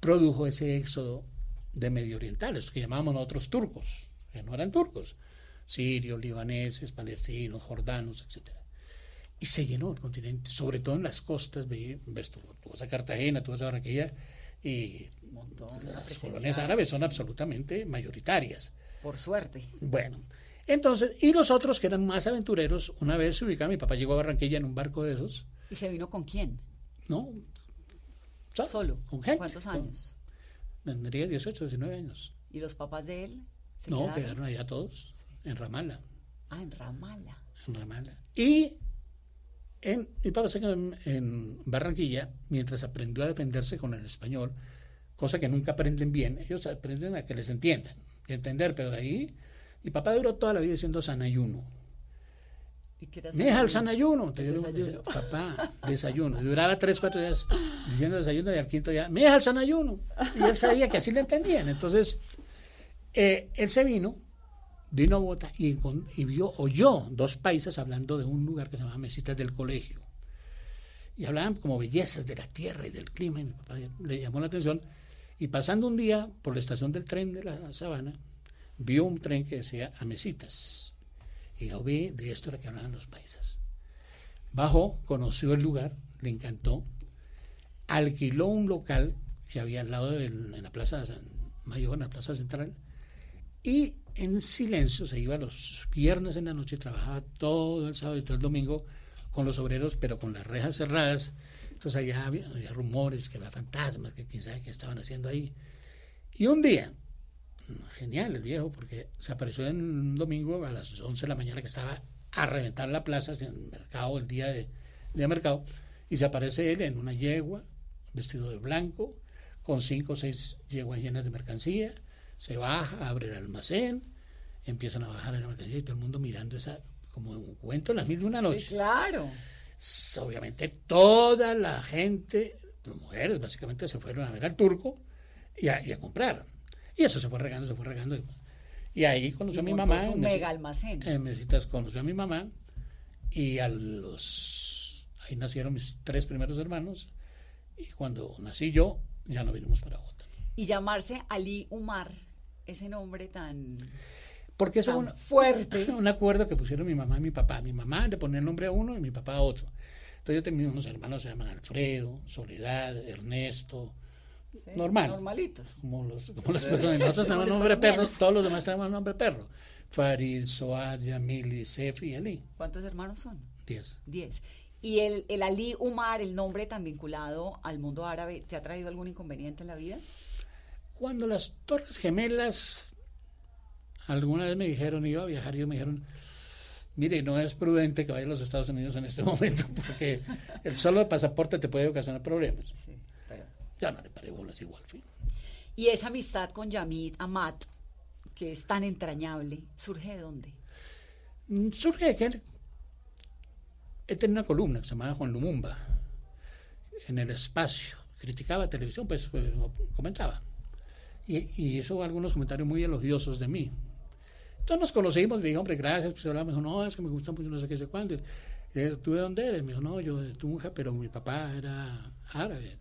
Speaker 18: produjo ese éxodo de medio orientales, que llamábamos nosotros turcos, que no eran turcos, sirios, libaneses, palestinos, jordanos, etcétera. Y se llenó el continente, sobre todo en las costas, ve- ves tú, tú vas a Cartagena, tú vas a Barranquilla, y las colonias árabes son absolutamente mayoritarias.
Speaker 17: Por suerte.
Speaker 18: Bueno, entonces, y los otros que eran más aventureros, una vez se ubicaban, mi papá llegó a Barranquilla en un barco de esos,
Speaker 17: ¿Y se vino con quién?
Speaker 18: ¿No?
Speaker 17: Solo.
Speaker 18: Con gente.
Speaker 17: ¿Cuántos
Speaker 18: con-
Speaker 17: años?
Speaker 18: Tendría 18, 19 años.
Speaker 17: ¿Y los papás de él? se
Speaker 18: No,
Speaker 17: quedaron?
Speaker 18: quedaron allá todos, en Ramala.
Speaker 17: Ah, en Ramala.
Speaker 18: en Ramala. Y en, mi papá se quedó en, en Barranquilla mientras aprendió a defenderse con el español, cosa que nunca aprenden bien. Ellos aprenden a que les entiendan entender, pero de ahí mi papá duró toda la vida diciendo sanayuno.
Speaker 17: ¿Y qué era
Speaker 18: Me deja el
Speaker 17: desayuno?
Speaker 18: sanayuno. Entonces yo le papá, desayuno. Y duraba tres, cuatro días diciendo desayuno y al quinto día, me deja el sanayuno. Y él sabía que así le entendían. Entonces, eh, él se vino, vino a Bogotá y, con- y vio, oyó dos paisas hablando de un lugar que se llama Mesitas del Colegio. Y hablaban como bellezas de la tierra y del clima. Y mi papá le llamó la atención. Y pasando un día por la estación del tren de la Sabana, vio un tren que decía a Mesitas. Y yo vi de esto era que hablaban los paisas. Bajó, conoció el lugar, le encantó, alquiló un local que había al lado del- en la Plaza Mayor, en la Plaza Central, y en silencio se iba los viernes en la noche, trabajaba todo el sábado y todo el domingo con los obreros, pero con las rejas cerradas. Entonces allá había rumores, que había fantasmas, que quién sabe qué estaban haciendo ahí. Y un día, genial el viejo, porque se apareció en un domingo a las 11 de la mañana que estaba a reventar la plaza, en el mercado, el día de, de mercado, y se aparece él en una yegua, vestido de blanco, con cinco o seis yeguas llenas de mercancía, se baja, abre el almacén, empiezan a bajar la mercancía y todo el mundo mirando esa, como un cuento de las mil y una noche.
Speaker 17: Sí, claro.
Speaker 18: Obviamente toda la gente, las mujeres básicamente se fueron a ver al turco y a, y a comprar. Y eso se fue regando, se fue regando. Y ahí conoció
Speaker 17: Y
Speaker 18: a mi mamá.
Speaker 17: su
Speaker 18: en
Speaker 17: mega almacén.
Speaker 18: En Mesitas conoció a mi mamá y a los... Ahí nacieron mis tres primeros hermanos y cuando nací yo ya no vinimos para Bogotá.
Speaker 17: Y llamarse Ali Umar, ese nombre tan...
Speaker 18: Porque es un,
Speaker 17: fuerte.
Speaker 18: un acuerdo que pusieron mi mamá y mi papá. Mi mamá le ponía el nombre a uno y mi papá a otro. Entonces yo tenía unos hermanos se llaman Alfredo, Soledad, Ernesto, normal.
Speaker 17: Normalitos.
Speaker 18: Como, los, como las personas. Nosotros tenemos nombre perro, todos los demás tenemos nombre perro. Farid, Soad, Yamili, Sefi y Ali.
Speaker 17: ¿Cuántos hermanos son?
Speaker 18: Diez.
Speaker 17: Diez. ¿Y el, el Ali Umar, el nombre tan vinculado al mundo árabe, te ha traído algún inconveniente en la vida?
Speaker 18: Cuando las Torres Gemelas alguna vez me dijeron, iba a viajar, y me dijeron, mire, no es prudente que vaya a los Estados Unidos en este momento, porque el solo pasaporte te puede ocasionar problemas.
Speaker 17: pero-
Speaker 18: Ya no le paré bolas igual. fin.
Speaker 17: Y esa amistad con Yamid Amat, que es tan entrañable, ¿surge de dónde?
Speaker 18: Mm, Surge de que él, él tenía una columna que se llamaba Juan Lumumba, en el espacio, criticaba televisión, pues, pues, comentaba. Y, y hizo algunos comentarios muy elogiosos de mí. Entonces nos conocimos, le dije, hombre, gracias. Pues hablaba, me dijo, no, es que me gusta mucho, no sé qué, sé cuánto. Le dije, ¿tú de dónde eres? Me dijo, no, yo de Tunja, pero mi papá era árabe.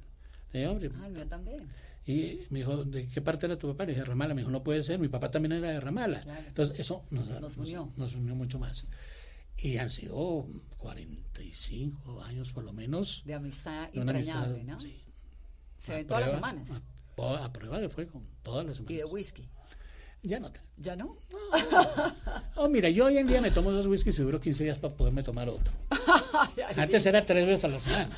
Speaker 18: Dije, hombre.
Speaker 17: Ah, el mío también.
Speaker 18: Y me dijo, ¿de qué parte era tu papá? Le dije, Ramala. Me dijo, no puede ser, mi papá también era de Ramala.
Speaker 17: Claro.
Speaker 18: Entonces eso nos,
Speaker 17: unió.
Speaker 18: nos unió mucho más. Y han sido 45 años por lo menos.
Speaker 17: De amistad
Speaker 18: de
Speaker 17: entrañable,
Speaker 18: amistad,
Speaker 17: ¿no?
Speaker 18: sí.
Speaker 17: Se ven todas las semanas.
Speaker 18: A, a prueba de fuego, todas las
Speaker 17: Y
Speaker 18: semanas.
Speaker 17: de whisky.
Speaker 18: Ya no.
Speaker 17: ¿Ya no?
Speaker 18: Oh, mira, yo hoy en día me tomo dos whiskies y duro 15 días para poderme tomar otro. Antes era tres veces a la semana.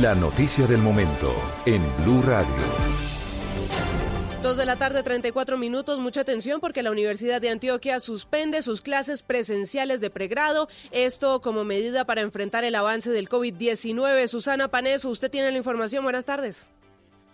Speaker 1: La noticia del momento en Blue Radio.
Speaker 20: Dos de la tarde, 34 minutos. Mucha atención porque la Universidad de Antioquia suspende sus clases presenciales de pregrado. Esto como medida para enfrentar el avance del COVID-19. Susana Paneso, usted tiene la información. Buenas tardes.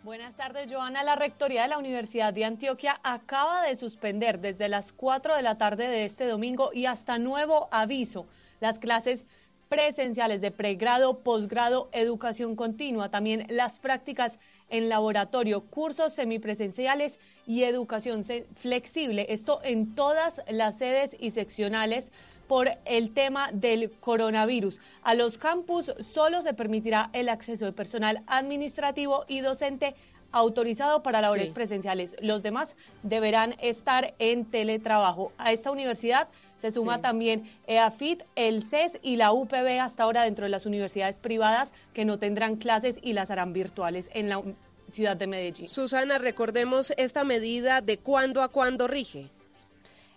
Speaker 21: Buenas tardes, Joana. La Rectoría de la Universidad de Antioquia acaba de suspender desde las 4 de la tarde de este domingo y hasta nuevo aviso las clases presenciales de pregrado, posgrado, educación continua, también las prácticas en laboratorio, cursos semipresenciales y educación flexible. Esto en todas las sedes y seccionales por el tema del coronavirus. A los campus solo se permitirá el acceso de personal administrativo y docente autorizado para labores presenciales. Los demás deberán estar en teletrabajo. A esta universidad se suma también EAFIT, el CES y la UPB hasta ahora dentro de las universidades privadas que no tendrán clases y las harán virtuales en la ciudad de Medellín.
Speaker 20: Susana, recordemos esta medida de cuándo a cuándo rige.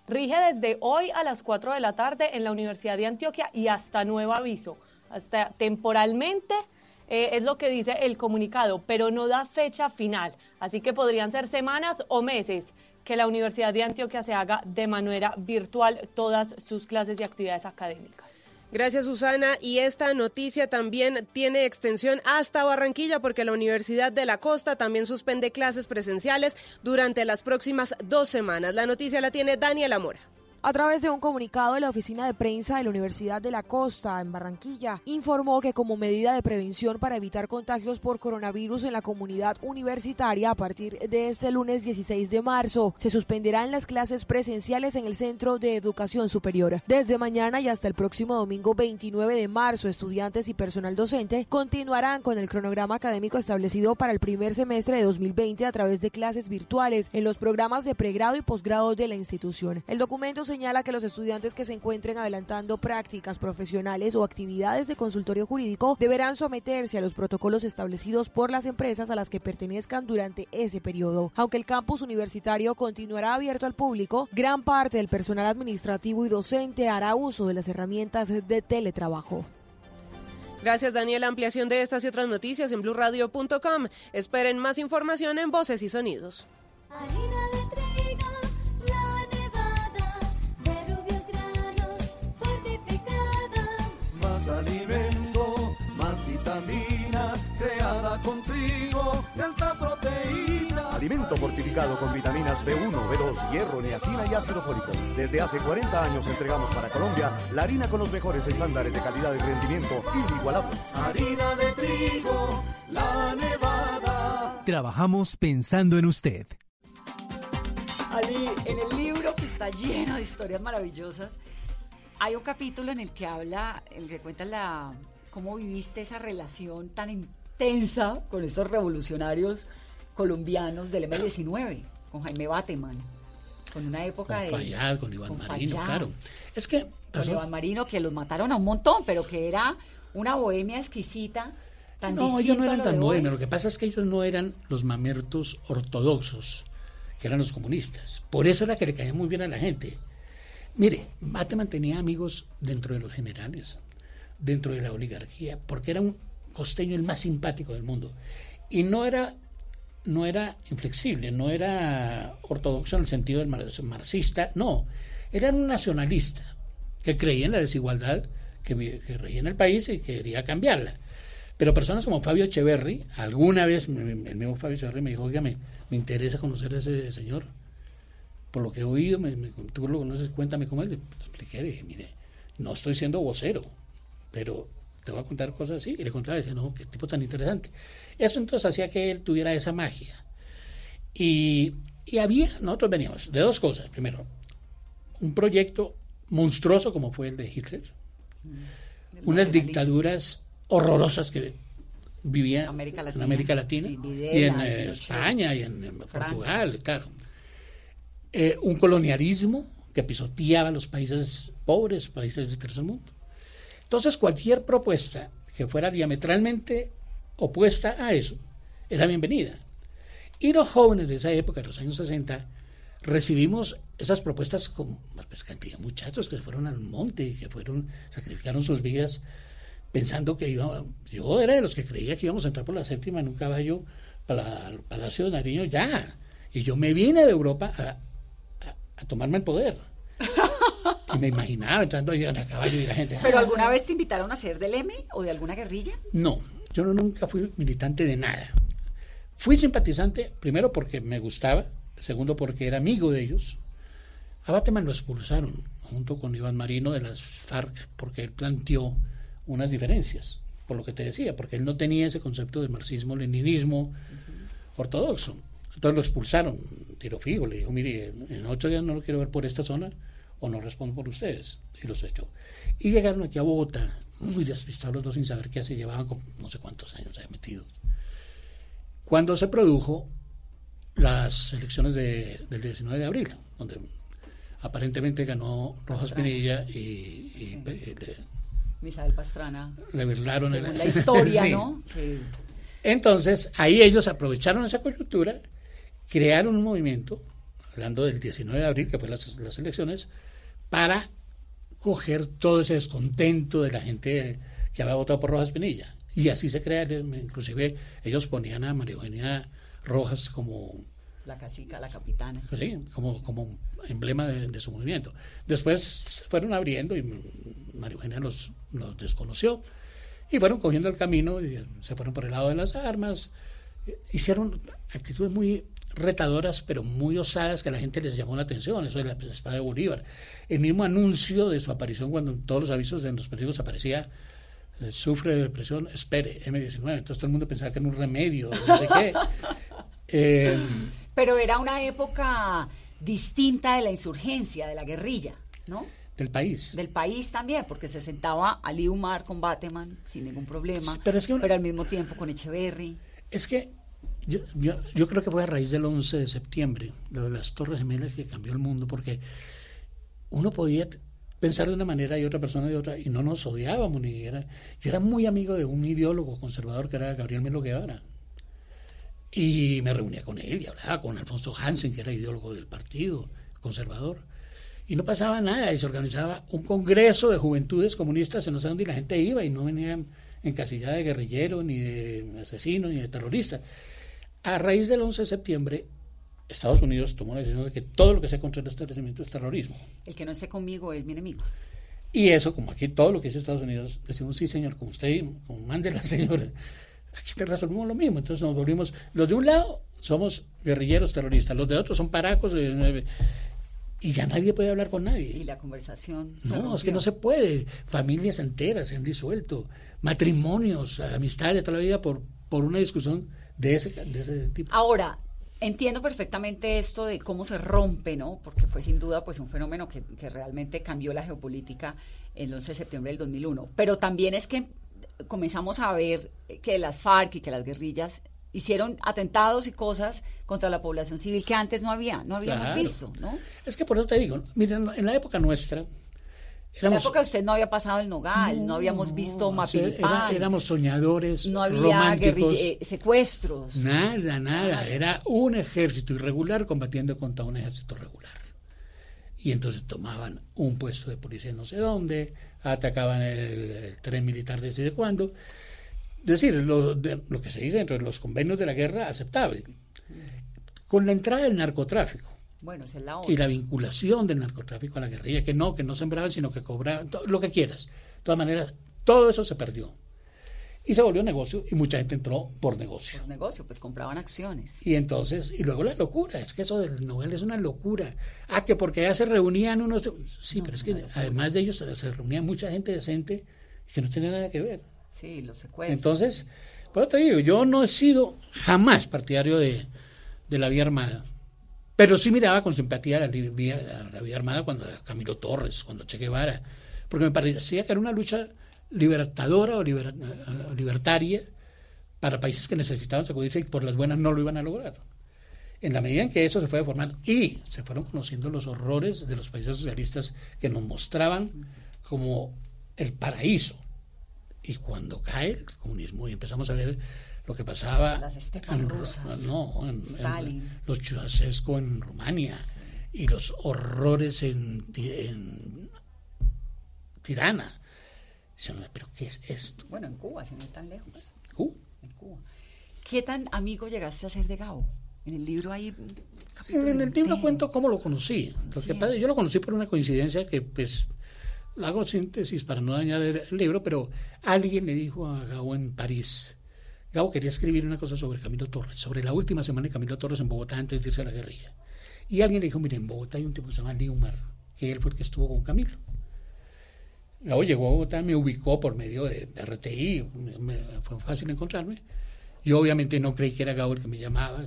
Speaker 21: Rige desde hoy a las 4 de la tarde en la Universidad de Antioquia y hasta nuevo aviso. Hasta temporalmente eh, es lo que dice el comunicado, pero no da fecha final. Así que podrían ser semanas o meses que la Universidad de Antioquia se haga de manera virtual todas sus clases y actividades académicas.
Speaker 20: Gracias Susana. Y esta noticia también tiene extensión hasta Barranquilla porque la Universidad de la Costa también suspende clases presenciales durante las próximas dos semanas. La noticia la tiene Daniela Mora.
Speaker 22: A través de un comunicado, la oficina de prensa de la Universidad de la Costa, en Barranquilla, informó que como medida de prevención para evitar contagios por coronavirus en la comunidad universitaria, a partir de este lunes 16 de marzo, se suspenderán las clases presenciales en el Centro de Educación Superior. Desde mañana y hasta el próximo domingo 29 de marzo, estudiantes y personal docente continuarán con el cronograma académico establecido para el primer semestre de 2020 a través de clases virtuales en los programas de pregrado y posgrado de la institución. El documento señala que los estudiantes que se encuentren adelantando prácticas profesionales o actividades de consultorio jurídico deberán someterse a los protocolos establecidos por las empresas a las que pertenezcan durante ese periodo. Aunque el campus universitario continuará abierto al público, gran parte del personal administrativo y docente hará uso de las herramientas de teletrabajo.
Speaker 20: Gracias, Daniel. Ampliación de estas y otras noticias en blurradio.com. Esperen más información en Voces y Sonidos.
Speaker 23: Alimento, más vitamina, creada con trigo alta proteína.
Speaker 24: Alimento fortificado con vitaminas B1, B2, hierro, niacina y ácido fólico. Desde hace 40 años entregamos para Colombia la harina con los mejores estándares de calidad y rendimiento inigualables.
Speaker 23: Harina de trigo, la nevada.
Speaker 16: Trabajamos pensando en usted.
Speaker 17: Ali, en el libro que está lleno de historias maravillosas, hay un capítulo en el que habla, el que cuenta la cómo viviste esa relación tan intensa con esos revolucionarios colombianos del M-19, con Jaime Bateman, con una época
Speaker 18: con
Speaker 17: de...
Speaker 18: con Iván Marino, claro. Es que...
Speaker 17: Con Iván Marino, que los mataron a un montón, pero que era una bohemia exquisita. Tan
Speaker 18: no, ellos no eran tan bohemios. Lo que pasa es que ellos no eran los mamertos ortodoxos, que eran los comunistas. Por eso era que le caía muy bien a la gente. Mire, Bateman tenía amigos dentro de los generales, dentro de la oligarquía, porque era un costeño el más simpático del mundo. Y no era, no era inflexible, no era ortodoxo en el sentido del marxista, no, era un nacionalista que creía en la desigualdad que, que reía en el país y quería cambiarla. Pero personas como Fabio Echeverry, alguna vez el mismo Fabio Echeverry me dijo, oiga, me interesa conocer a ese señor por lo que he oído, me, tú lo conoces, cuéntame cómo es. Le expliqué, dije, mire, no estoy siendo vocero, pero te voy a contar cosas así. Y le contaba, dice, no, qué tipo tan interesante. Eso entonces hacía que él tuviera esa magia. Y, y había, nosotros veníamos de dos cosas. Primero, un proyecto monstruoso como fue el de Hitler, mm, unas dictaduras horrorosas que vivían en América Latina y en eh, España y en, Portugal, claro. Eh, un colonialismo que pisoteaba los países pobres, países del tercer mundo. Entonces, cualquier propuesta que fuera diametralmente opuesta a eso era bienvenida. Y los jóvenes de esa época, de los años 60, recibimos esas propuestas con pues, cantidad de muchachos que fueron al monte, y que fueron, sacrificaron sus vidas pensando que iba, yo era de los que creía que íbamos a entrar por la séptima en un caballo al Palacio de Nariño ya, Y yo me vine de Europa a, a- tomarme el poder. Y me imaginaba entrando yo en a caballo y la gente.
Speaker 17: ¿Pero
Speaker 18: "Ah".
Speaker 17: alguna vez te invitaron a ser del M o de alguna guerrilla?
Speaker 18: No, yo no- nunca fui militante de nada. Fui simpatizante, primero porque me gustaba, segundo porque era amigo de ellos. A Bateman lo expulsaron junto con Iván Marino de las FARC porque él planteó unas diferencias, por lo que te decía, porque él no tenía ese concepto de marxismo-leninismo ortodoxo. Entonces lo expulsaron, tiro fijo, le dijo, mire, en ocho días no lo quiero ver por esta zona o no respondo por ustedes. Y los echó. Y llegaron aquí a Bogotá, muy despistados los dos sin saber qué se llevaban con no sé cuántos años ahí metidos. Cuando se produjo las elecciones de- del 19 de abril, donde aparentemente ganó Rojas. Pinilla y, y, eh, le-
Speaker 17: Misael Pastrana.
Speaker 18: le burlaron
Speaker 17: la historia,
Speaker 18: Sí.
Speaker 17: ¿no? Que-
Speaker 18: Entonces, ahí ellos aprovecharon esa coyuntura, crearon un movimiento, hablando del 19 de abril, que fue las, las elecciones, para coger todo ese descontento de la gente que había votado por Rojas Pinilla. Y así se crea, inclusive ellos ponían a María Eugenia Rojas como
Speaker 17: la cacica, la capitana.
Speaker 18: pues sí, como, como emblema de, de su movimiento. Después se fueron abriendo y María Eugenia los, los desconoció y fueron cogiendo el camino y se fueron por el lado de las armas. Hicieron actitudes muy retadoras, pero muy osadas que a la gente les llamó la atención. Eso de la espada de Bolívar. El mismo anuncio de su aparición, cuando en todos los avisos en los periódicos aparecía eh, sufre de depresión, espere, M19. Entonces todo el mundo pensaba que era un remedio, no sé qué. Eh,
Speaker 17: Pero era una época distinta de la insurgencia, de la guerrilla, ¿no?
Speaker 18: del país.
Speaker 17: Del país también, porque se sentaba Ali Umar con Bateman sin ningún problema,
Speaker 18: Sí, pero es que una-
Speaker 17: pero al mismo tiempo con Echeverry.
Speaker 18: Es que yo, yo, yo creo que fue a raíz del 11 de septiembre, lo de las Torres Gemelas, que cambió el mundo, porque uno podía pensar de una manera y otra persona de otra, y no nos odiábamos. Ni era, yo era muy amigo de un ideólogo conservador que era Gabriel Melo Guevara. Y me reunía con él y hablaba con Alfonso Hansen, que era ideólogo del partido conservador. Y no pasaba nada, y se organizaba un congreso de juventudes comunistas en no sé dónde, la gente iba y no venían encasillada de guerrillero, ni de asesino, ni de terrorista. A raíz del 11 de septiembre, Estados Unidos tomó la decisión de que todo lo que sea contra el establecimiento es terrorismo.
Speaker 17: El que no esté conmigo es mi enemigo.
Speaker 18: Y eso, como aquí todo lo que dice Estados Unidos, decimos, sí, señor, como usted, como mande la señora, aquí te resolvimos lo mismo. Entonces nos volvimos, los de un lado somos guerrilleros terroristas, los de otros son paracos, eh, y ya nadie puede hablar con nadie.
Speaker 17: Y la conversación.
Speaker 18: No, es que no se puede. Familias enteras se han disuelto, matrimonios, amistades de toda la vida por, por una discusión de ese, de ese tipo.
Speaker 17: Ahora, entiendo perfectamente esto de cómo se rompe, ¿no? Porque fue sin duda pues un fenómeno que, que realmente cambió la geopolítica el 11 de septiembre del 2001. Pero también es que comenzamos a ver que las FARC y que las guerrillas hicieron atentados y cosas contra la población civil que antes no había, no habíamos
Speaker 18: Claro.
Speaker 17: visto, ¿no?
Speaker 18: Es que por eso te digo, miren, en la época nuestra,
Speaker 17: En la época usted no había pasado el Nogal, no, habíamos visto
Speaker 18: sea, era-
Speaker 17: Mapilipán,
Speaker 18: éramos soñadores,
Speaker 17: no había eh, secuestros.
Speaker 18: Nada, nada. Era un ejército irregular combatiendo contra un ejército regular. Y entonces tomaban un puesto de policía no sé dónde, atacaban el, el tren militar desde cuándo. Es decir, lo, de- lo que se dice dentro de los convenios de la guerra aceptable. Con la entrada del narcotráfico
Speaker 17: Bueno, esa es la otra.
Speaker 18: y la vinculación del narcotráfico a la guerrilla, que no, que no sembraban, sino que cobraban, to- lo que quieras. De todas maneras, todo eso se perdió. Y se volvió negocio y mucha gente entró por negocio.
Speaker 17: Por negocio, pues compraban acciones.
Speaker 18: Y entonces, y luego la locura, es que eso del Nobel es una locura. Ah, que porque ya se reunían unos... Sí, pero es que además de ellos se, se reunía mucha gente decente que no tenía nada que ver.
Speaker 17: Sí, los secuestros.
Speaker 18: Entonces, pues te digo, yo no he sido jamás partidario de, de la vía armada, pero sí miraba con simpatía la, la vía armada cuando Camilo Torres, cuando Che Guevara, porque me parecía que era una lucha libertadora o eh, libertaria para países que necesitaban sacudirse y por las buenas no lo iban a lograr. En la medida en que eso se fue formando y se fueron conociendo los horrores de los países socialistas que nos mostraban como el paraíso. Y cuando cae el comunismo y empezamos a ver lo que pasaba
Speaker 17: Las
Speaker 18: en,
Speaker 17: rusas,
Speaker 18: no, en- en los Ceausescu en Rumania y los horrores en, en Tirana. Pero ¿qué es esto?
Speaker 17: Bueno, en Cuba, si no es tan lejos.
Speaker 18: Cuba.
Speaker 17: En Cuba. ¿Qué tan amigo llegaste a ser de Gabo? En el libro hay...
Speaker 18: En, el libro cuento cómo lo conocí. Lo que pasa, yo lo conocí por una coincidencia que pues hago síntesis para no dañar el libro, pero alguien le dijo a Gabo en París, Gabo quería escribir una cosa sobre Camilo Torres, sobre la última semana de Camilo Torres en Bogotá antes de irse a la guerrilla. Y alguien le dijo, mire, en Bogotá hay un tipo que se llama Liumar, que él fue el que estuvo con Camilo. Gabo llegó a Bogotá, me ubicó por medio de RTI, me, fue fácil encontrarme. Yo obviamente no creí que era Gabo el que me llamaba,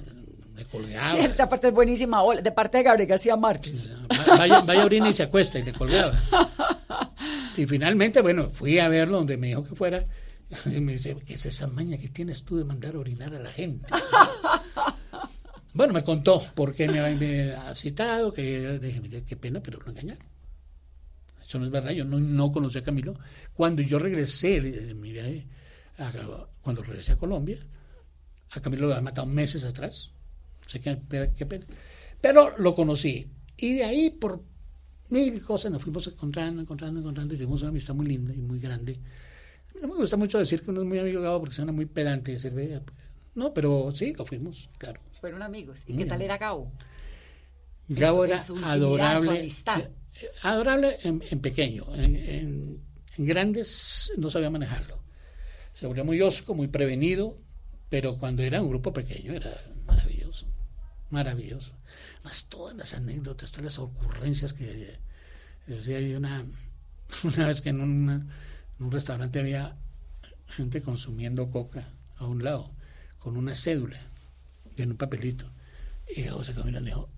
Speaker 18: me colgaba. Sí,
Speaker 17: esta parte es buenísima, de parte de Gabriel García Márquez.
Speaker 18: Vaya, vaya orina y se acuesta y le colgaba. Y finalmente, bueno, fui a verlo donde me dijo que fuera. Y me dice, ¿qué es esa maña que tienes tú de mandar a orinar a la gente? bueno, me contó por qué me había citado, que dije, qué pena, pero lo engañaron. Eso no es verdad, yo no, no conocí a Camilo. Cuando yo regresé, mire, cuando regresé a Colombia, a Camilo lo había matado meses atrás. sé qué, qué pena. Pero lo conocí. Y de ahí, por mil cosas nos fuimos encontrando, encontrando, encontrando y tuvimos una amistad muy linda y muy grande. No me gusta mucho decir que uno es muy amigo de Gabo porque suena muy pedante de cerveza. No, pero sí, lo fuimos, claro.
Speaker 17: Fueron amigos. ¿Y qué tal era Gabo?
Speaker 18: Gabo era adorable. Eh, adorable en, pequeño. En, grandes no sabía manejarlo. Se volvió muy osco, muy prevenido, pero cuando era un grupo pequeño era maravilloso. Maravilloso más todas las anécdotas, todas las ocurrencias que decía hay una, una vez que en, un restaurante había gente consumiendo coca a un lado, con una cédula y en un papelito. Y José Camilo dijo,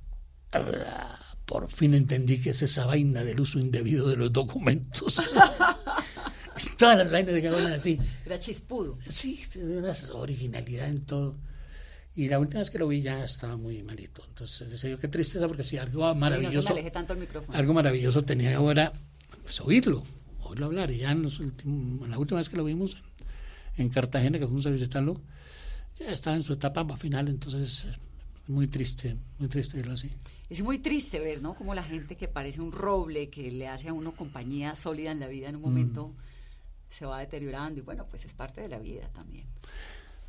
Speaker 18: por fin entendí que es esa vaina del uso indebido de los documentos. Todas las vainas de cada así.
Speaker 17: Era chispudo.
Speaker 18: Sí, de una originalidad en todo. Y la última vez que lo vi ya estaba muy malito. Entonces decía yo, qué tristeza, porque si algo maravilloso. algo maravilloso tenía ahora, pues oírlo, oírlo hablar. Y ya en, los últimos, la última vez que lo vimos en, Cartagena, que fuimos a visitarlo, ya estaba en su etapa final. Entonces, muy triste, muy triste verlo así.
Speaker 17: Es muy triste ver, ¿no? Como la gente que parece un roble, que le hace a uno compañía sólida en la vida, en un momento mm. se va deteriorando. Y bueno, pues es parte de la vida también.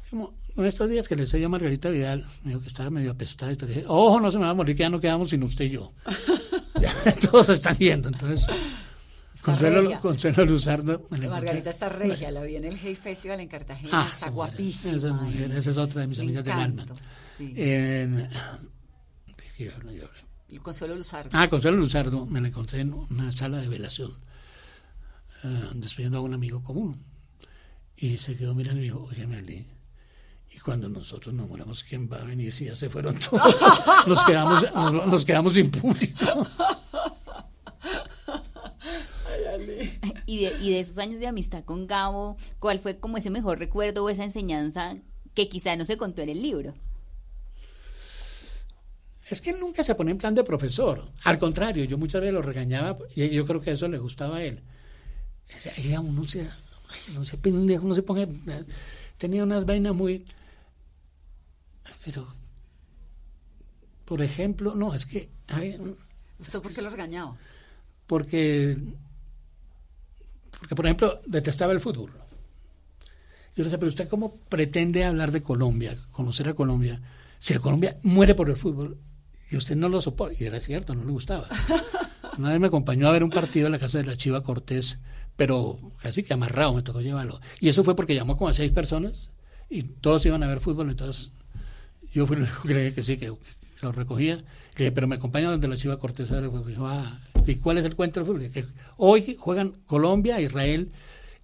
Speaker 18: Como en estos días que le decía a Margarita Vidal, me dijo que estaba medio apestada y te dije, ojo, no se me va a morir, que ya no quedamos sin usted y yo. ya, todos están yendo, entonces... Consuelo, Consuelo, Luzardo.
Speaker 17: Margarita está regia, la vi en el Hey Festival en Cartagena, ah, está guapísima.
Speaker 18: Esa, mujer, esa es otra de mis amigas de alma. Sí. En,
Speaker 17: Consuelo Luzardo.
Speaker 18: Ah, Consuelo Luzardo, me la encontré en una sala de velación, uh, despidiendo a un amigo común. Y se quedó mirando y me dijo, oye, Ali, y cuando nosotros nos moramos, ¿quién va a venir si ya se fueron todos? nos, quedamos, nos, quedamos sin público.
Speaker 19: y, de, y de esos años de amistad con Gabo, ¿cuál fue como ese mejor recuerdo o esa enseñanza que quizá no se contó en el libro?
Speaker 18: Es que nunca se pone en plan de profesor. Al contrario, yo muchas veces lo regañaba y yo creo que eso le gustaba a él. uno se, no se pendejo, no se ponga... Tenía unas vainas muy pero, por ejemplo, no, es que...
Speaker 17: ¿Usted por qué lo regañaba?
Speaker 18: Porque, porque, por ejemplo, detestaba el fútbol. Yo le decía, pero usted cómo pretende hablar de Colombia, conocer a Colombia, si la Colombia muere por el fútbol y usted no lo soporta. Y era cierto, no le gustaba. Una vez me acompañó a ver un partido en la casa de la Chiva Cortés, pero casi que amarrado me tocó llevarlo. Y eso fue porque llamó como a seis personas y todos iban a ver fútbol, entonces yo fui el único que creía que sí, que, lo recogía, que, pero me acompañó donde la Chiva Cortés dijo, ah, ¿y cuál es el cuento del fútbol? Que hoy juegan Colombia, Israel,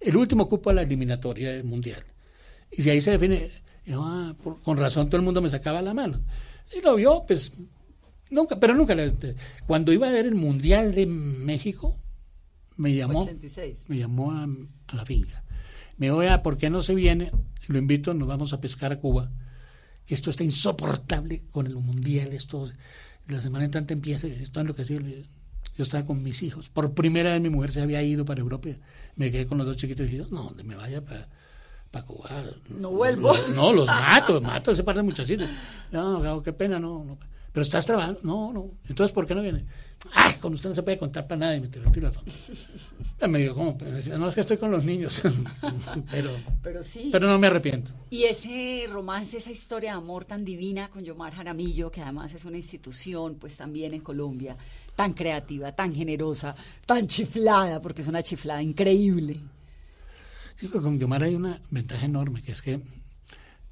Speaker 18: el último cupo a la eliminatoria mundial. Y si ahí se define, ah, con razón todo el mundo me sacaba la mano. Y lo vio, pues, nunca, pero nunca, cuando iba a ver el Mundial de México, me llamó, me llamó a, la finca. Me dijo, ¿por qué no se viene? Lo invito, nos vamos a pescar a Cuba que esto está insoportable con el mundial, esto, la semana entrante empieza, esto es lo que yo estaba con mis hijos. Por primera vez mi mujer se había ido para Europa, me quedé con los dos chiquitos y dije, no, donde me vaya para para Cuba.
Speaker 17: No vuelvo.
Speaker 18: no, los mato, mato ese par de muchachitos. No, qué pena, no, no. Pero estás trabajando. No, no. Entonces, ¿por qué no viene? Ah, con usted no se puede contar para nada y me tiró el teléfono. Me dijo, ¿cómo? No, es que estoy con los niños. pero,
Speaker 17: pero sí.
Speaker 18: Pero no me arrepiento.
Speaker 17: Y ese romance, esa historia de amor tan divina con Yomar Jaramillo, que además es una institución, pues también en Colombia, tan creativa, tan generosa, tan chiflada, porque es una chiflada increíble.
Speaker 18: Digo, con Yomar hay una ventaja enorme, que es que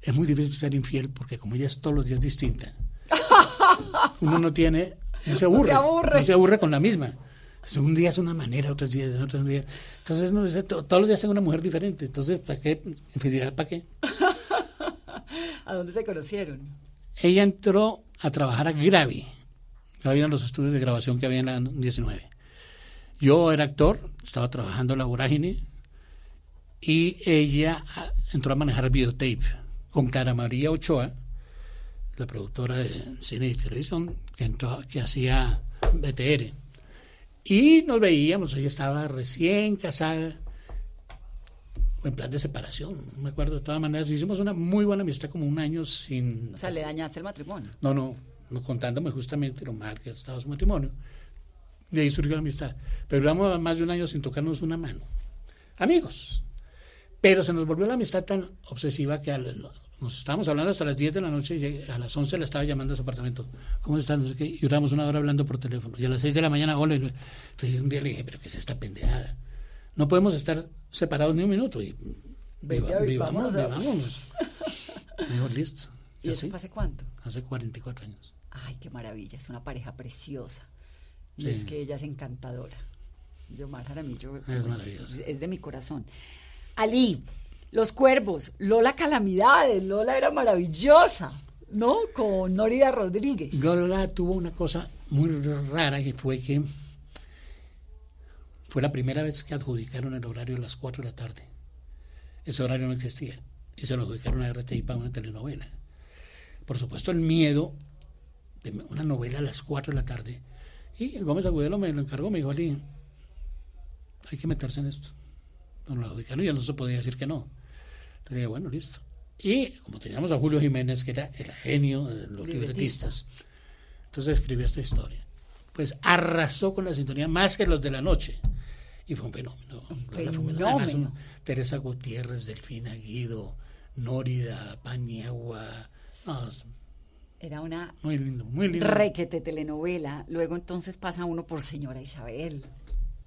Speaker 18: es muy difícil ser infiel, porque como ella es todos los días distinta, uno no tiene no se aburre. No se aburre. con la misma. Un día es una manera, otros días es otro día. Entonces, no, todos los días es una mujer diferente. Entonces, ¿para qué? Infidelidad, ¿para qué?
Speaker 17: ¿A dónde se conocieron?
Speaker 18: Ella entró a trabajar a Gravi. Gravi eran los estudios de grabación que había en la 19. Yo era actor, estaba trabajando en la vorágine y ella ah, entró a manejar videotape con Cara María Ochoa, la productora de cine y televisión, que, entró, que hacía BTR. Y nos veíamos, ella estaba recién casada, en plan de separación, no me acuerdo de todas maneras. Hicimos una muy buena amistad, como un año sin.
Speaker 17: O sea, le dañaste el matrimonio.
Speaker 18: No, no, no contándome justamente lo mal que estaba su matrimonio. De ahí surgió la amistad. Pero duramos más de un año sin tocarnos una mano. Amigos. Pero se nos volvió la amistad tan obsesiva que a nos estábamos hablando hasta las 10 de la noche y a las 11 le estaba llamando a su apartamento. ¿Cómo estás? No sé qué. Y duramos una hora hablando por teléfono. Y a las 6 de la mañana, hola. Entonces un día le dije, ¿pero qué es esta pendejada? No podemos estar separados ni un minuto. Y vivamos, vivamos. dijo, listo.
Speaker 17: ¿Y, eso hace cuánto?
Speaker 18: Hace 44 años.
Speaker 17: Ay, qué maravilla. Es una pareja preciosa. Y es que ella es encantadora. Yo, Jaramillo,
Speaker 18: es maravilloso.
Speaker 17: Es de mi corazón. Ali, los Cuervos, Lola Calamidades, Lola era maravillosa, ¿no? Con Norida Rodríguez.
Speaker 18: Lola tuvo una cosa muy rara que fue que fue la primera vez que adjudicaron el horario a las 4 de la tarde. Ese horario no existía. Y se lo adjudicaron a RTI para una telenovela. Por supuesto, el miedo de una novela a las 4 de la tarde. Y el Gómez Agudelo me lo encargó, me dijo, Ali, hay que meterse en esto. No lo adjudicaron ya no se podía decir que no. Entonces bueno, listo. Y como teníamos a Julio Jiménez, que era el genio de los libretistas, entonces escribió esta historia. Pues arrasó con la sintonía más que los de la noche. Y fue un fenómeno.
Speaker 17: fenómeno.
Speaker 18: Teresa Gutiérrez, Delfina Guido, Nórida, Paniagua.
Speaker 17: era una
Speaker 18: muy lindo, muy lindo.
Speaker 17: requete telenovela. Luego entonces pasa uno por Señora Isabel,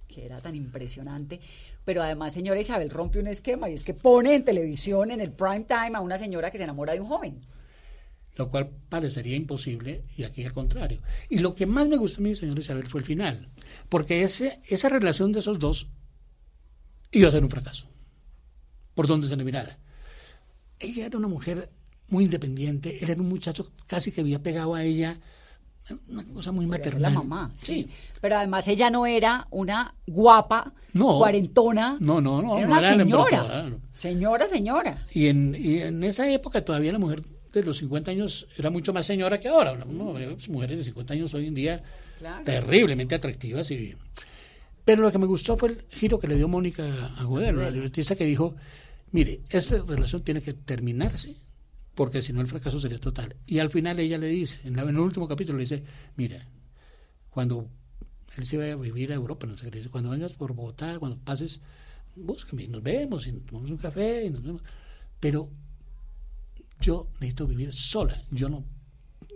Speaker 17: que era tan impresionante pero además, señora Isabel rompe un esquema y es que pone en televisión, en el prime time, a una señora que se enamora de un joven.
Speaker 18: Lo cual parecería imposible y aquí al contrario. Y lo que más me gustó a mí, señora Isabel, fue el final, porque ese, esa relación de esos dos iba a ser un fracaso, por donde se le mirara. Ella era una mujer muy independiente, él era un muchacho casi que había pegado a ella una cosa muy maternal.
Speaker 17: La mamá, sí. Pero además ella no era una guapa, cuarentona.
Speaker 18: No, no, no.
Speaker 17: Era una señora. Señora, señora.
Speaker 18: Y en, y en esa época todavía la mujer de los 50 años era mucho más señora que ahora. mujeres de 50 años hoy en día terriblemente atractivas. Y... Pero lo que me gustó fue el giro que le dio Mónica Agudelo, la libretista que dijo, mire, esta relación tiene que terminarse porque si no el fracaso sería total. Y al final ella le dice, en, el último capítulo le dice, mira, cuando él se vaya a vivir a Europa, no sé qué dice, cuando vengas por Bogotá, cuando pases, búscame, nos vemos y tomamos un café y nos vemos. Pero yo necesito vivir sola, yo no,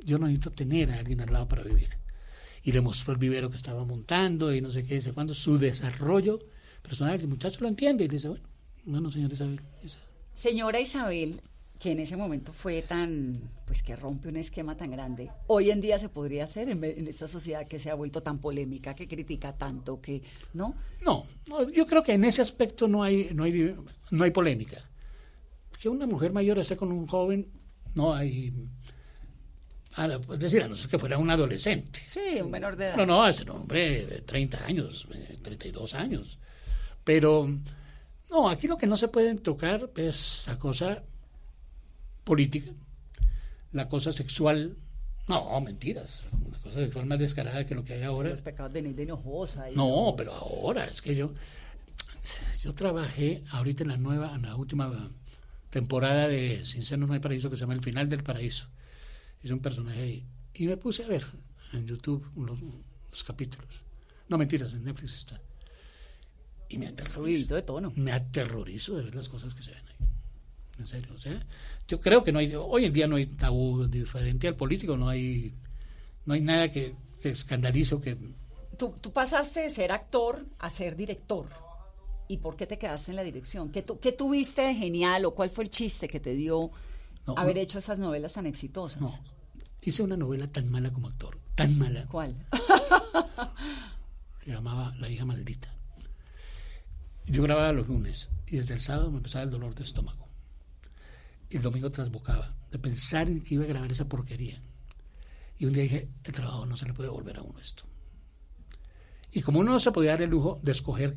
Speaker 18: yo no necesito tener a alguien al lado para vivir. Y le mostró el vivero que estaba montando y no sé qué, dice, cuando su desarrollo personal, el muchacho lo entiende y dice, bueno, bueno, señora Isabel.
Speaker 17: Señora Isabel, que en ese momento fue tan, pues que rompe un esquema tan grande, hoy en día se podría hacer en, esta sociedad que se ha vuelto tan polémica, que critica tanto, que, ¿no?
Speaker 18: No, yo creo que en ese aspecto no hay, no hay, no hay polémica. Que una mujer mayor esté con un joven, no hay... Es decir, a no ser que fuera un adolescente.
Speaker 17: Sí, un menor de edad.
Speaker 18: No, no, es un hombre de 30 años, 32 años. Pero, no, aquí lo que no se puede tocar es la cosa política, la cosa sexual, no, mentiras, la cosa sexual más descarada que lo que hay ahora.
Speaker 17: Los pecados de enojosa.
Speaker 18: no, pero ahora, es que yo, yo trabajé ahorita en la nueva, en la última temporada de Sin Senos No hay Paraíso que se llama El Final del Paraíso. Es un personaje ahí. Y me puse a ver en YouTube los, los capítulos. No mentiras, en Netflix está. Y me aterrorizo.
Speaker 17: de tono.
Speaker 18: Me aterrorizo de ver las cosas que se ven ahí. En serio. O sea, yo creo que no hay, hoy en día no hay tabú diferente al político, no hay, no hay nada que, que escandalice o que
Speaker 17: Tú, tú pasaste de ser actor a ser director. ¿Y por qué te quedaste en la dirección? ¿Qué, tu- qué tuviste de genial o cuál fue el chiste que te dio
Speaker 18: No,
Speaker 17: haber
Speaker 18: no.
Speaker 17: hecho esas novelas tan exitosas?
Speaker 18: No. hice una novela tan mala como actor, tan mala.
Speaker 17: ¿Cuál?
Speaker 18: Se llamaba La hija maldita. Yo grababa los lunes y desde el sábado me empezaba el dolor de estómago. El domingo trasbocaba de pensar en que iba a grabar esa porquería. Y un día dije, el trabajo no se le puede volver a uno esto. Y como uno no se podía dar el lujo de escoger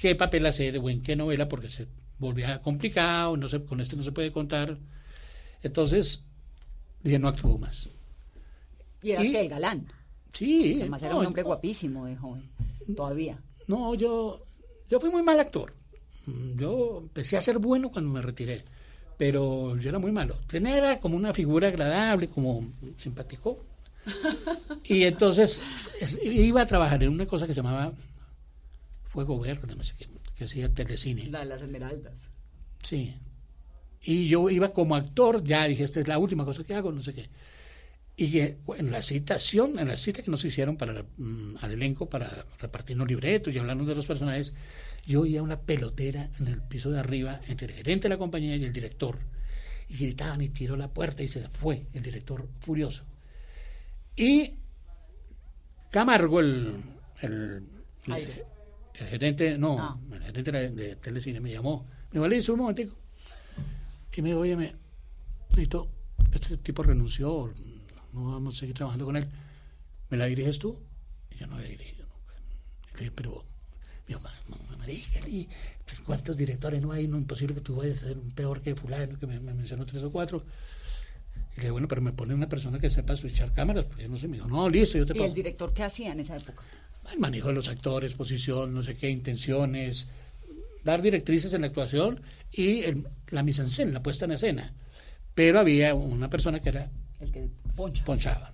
Speaker 18: qué papel hacer o en qué novela, porque se volvía complicado, no se, con este no se puede contar, entonces dije, no actúo más.
Speaker 17: Y que el galán.
Speaker 18: Sí.
Speaker 17: Además era un hombre guapísimo de joven. Todavía.
Speaker 18: No, yo, yo fui muy mal actor. Yo empecé a ser bueno cuando me retiré, pero yo era muy malo. Tenía era como una figura agradable, como simpático. Y entonces es- iba a trabajar en una cosa que se llamaba Fuego Verde, no sé qué, que hacía telecine.
Speaker 17: La de las esmeraldas.
Speaker 18: Sí. Y yo iba como actor, ya dije, esta es la última cosa que hago, no sé qué. Y en la citación, en la cita que nos hicieron para la- mm, al elenco para repartirnos libretos y hablarnos de los personajes, yo oía una pelotera en el piso de arriba entre el gerente de la compañía y el director. Y gritaban y tiró la puerta y se fue el director furioso. Y Camargo, el, el, gerente, no,
Speaker 17: Ah.
Speaker 18: el gerente de, de Telecine me llamó. Me "Liz, un momentico. Y me dijo, oye, me, Lito, este tipo renunció, no vamos a seguir trabajando con él. ¿Me la diriges tú? Y yo no había dirigido nunca. Le dije, pero, me dijo, "Ma- ma- marica, Li, pues, ¿cuántos directores no hay? No es imposible que tú vayas a ser un peor que fulano, que me, me mencionó tres o cuatro. Y le dije, bueno, pero me pone una persona que sepa switchar cámaras, porque yo no sé. Me dijo, no, listo, yo te
Speaker 17: ¿Y
Speaker 18: pago
Speaker 17: el director qué hacía en esa época?
Speaker 18: el manejo de los actores, posición, no sé qué, intenciones, dar directrices en la actuación y el- la mise en scène, la puesta en escena. Pero había una persona que era
Speaker 17: El que poncha.
Speaker 18: ponchaba.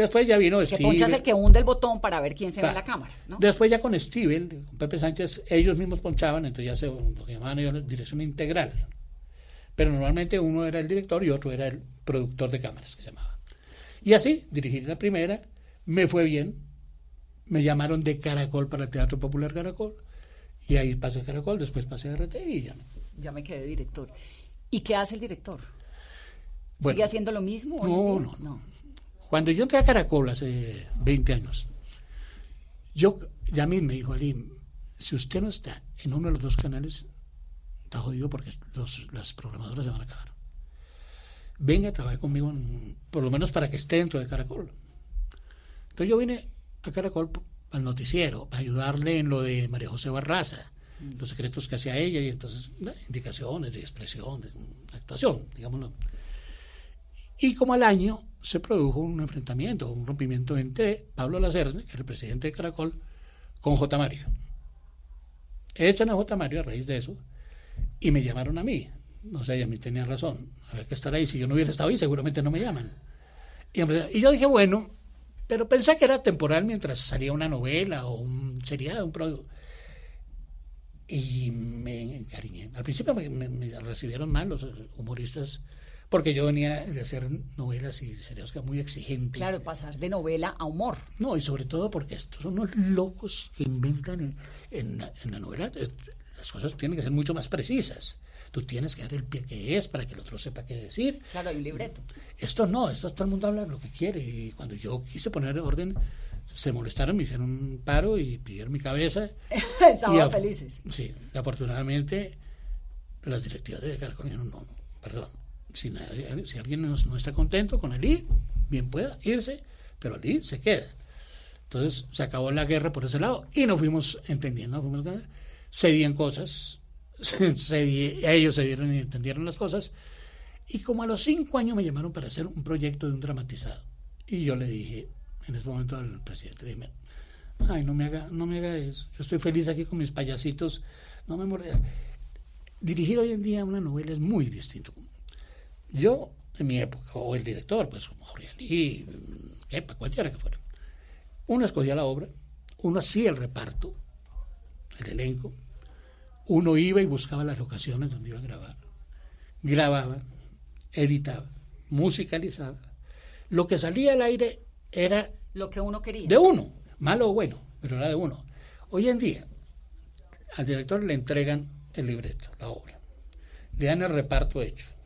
Speaker 18: Después ya vino
Speaker 17: Que
Speaker 18: Steve.
Speaker 17: poncha es el que hunde el botón para ver quién se ve en la cámara. ¿no?
Speaker 18: Después ya con Steven, con Pepe Sánchez, ellos mismos ponchaban, entonces ya se lo que llamaban ellos dirección integral. Pero normalmente uno era el director y otro era el productor de cámaras, que se llamaba. Y así, dirigí la primera, me fue bien, me llamaron de Caracol para el Teatro Popular Caracol, y ahí pasé a Caracol, después pasé a RT y ya. me-
Speaker 17: Ya me quedé director. ¿Y qué hace el director?
Speaker 18: Bueno,
Speaker 17: ¿Sigue haciendo lo mismo?
Speaker 18: No,
Speaker 17: en día?
Speaker 18: no, Cuando yo entré a Caracol hace 20 años, yo, ya a mí me dijo Ali, si usted no está en uno de los dos canales, está jodido porque los, las programadoras se van a acabar. Venga a trabajar conmigo, en- por lo menos para que esté dentro de Caracol. Entonces yo vine a Caracol al noticiero, a ayudarle en lo de María José Barraza, los secretos que hacía ella y entonces ¿no? indicaciones de expresión, de mm, actuación, digámoslo. Y como al año se produjo un enfrentamiento, un rompimiento entre Pablo Lacerne, el presidente de Caracol, con J. Mario. Echan a J. Mario a raíz de eso y me llamaron a mí. No sé, a mí tenía razón. Había que estar ahí. Si yo no hubiera estado ahí, seguramente no me llaman. Y, yo dije, bueno, pero pensé que era temporal mientras salía una novela o un un producto. Y me encariñé. Al principio me recibieron mal los humoristas, porque yo venía de hacer novelas y que muy exigentes.
Speaker 17: Claro, pasar de novela a humor.
Speaker 18: No, y sobre todo porque estos son unos locos que inventan en, en la- en la novela. Las cosas tienen que ser mucho más precisas. Tú tienes que dar el pie que es para que el otro sepa qué decir.
Speaker 17: Claro, hay un libreto.
Speaker 18: Esto no, esto todo el mundo habla lo que quiere. Y cuando yo quise poner orden, se molestaron, me hicieron un paro y pidieron mi cabeza.
Speaker 17: Estaban felices.
Speaker 18: Sí, afortunadamente las directivas de Caracol dijeron, no, no, perdón, si, alguien no, está contento con Ali, bien pueda irse, pero Ali se queda. Entonces se acabó la guerra por ese lado y nos fuimos entendiendo, nos fuimos, cedían cosas, cedí- ellos se dieron y entendieron las cosas y como a los cinco años me llamaron para hacer un proyecto de un dramatizado y yo le dije en ese momento al presidente, le dije, ay, no me haga, no me haga eso, yo estoy feliz aquí con mis payasitos, no me morde. Dirigir hoy en día una novela es muy distinto. Yo en mi época, o el director, pues como Jorge Ali, Kepa, cualquiera que fuera. Uno escogía la obra, uno hacía el reparto, el elenco, uno iba y buscaba las locaciones donde iba a grabar, grababa, editaba, musicalizaba. Lo que salía al aire era...
Speaker 17: Lo que uno quería.
Speaker 18: De uno, malo o bueno, pero era de uno. Hoy en día, al director le entregan el libreto, la obra, le dan el reparto hecho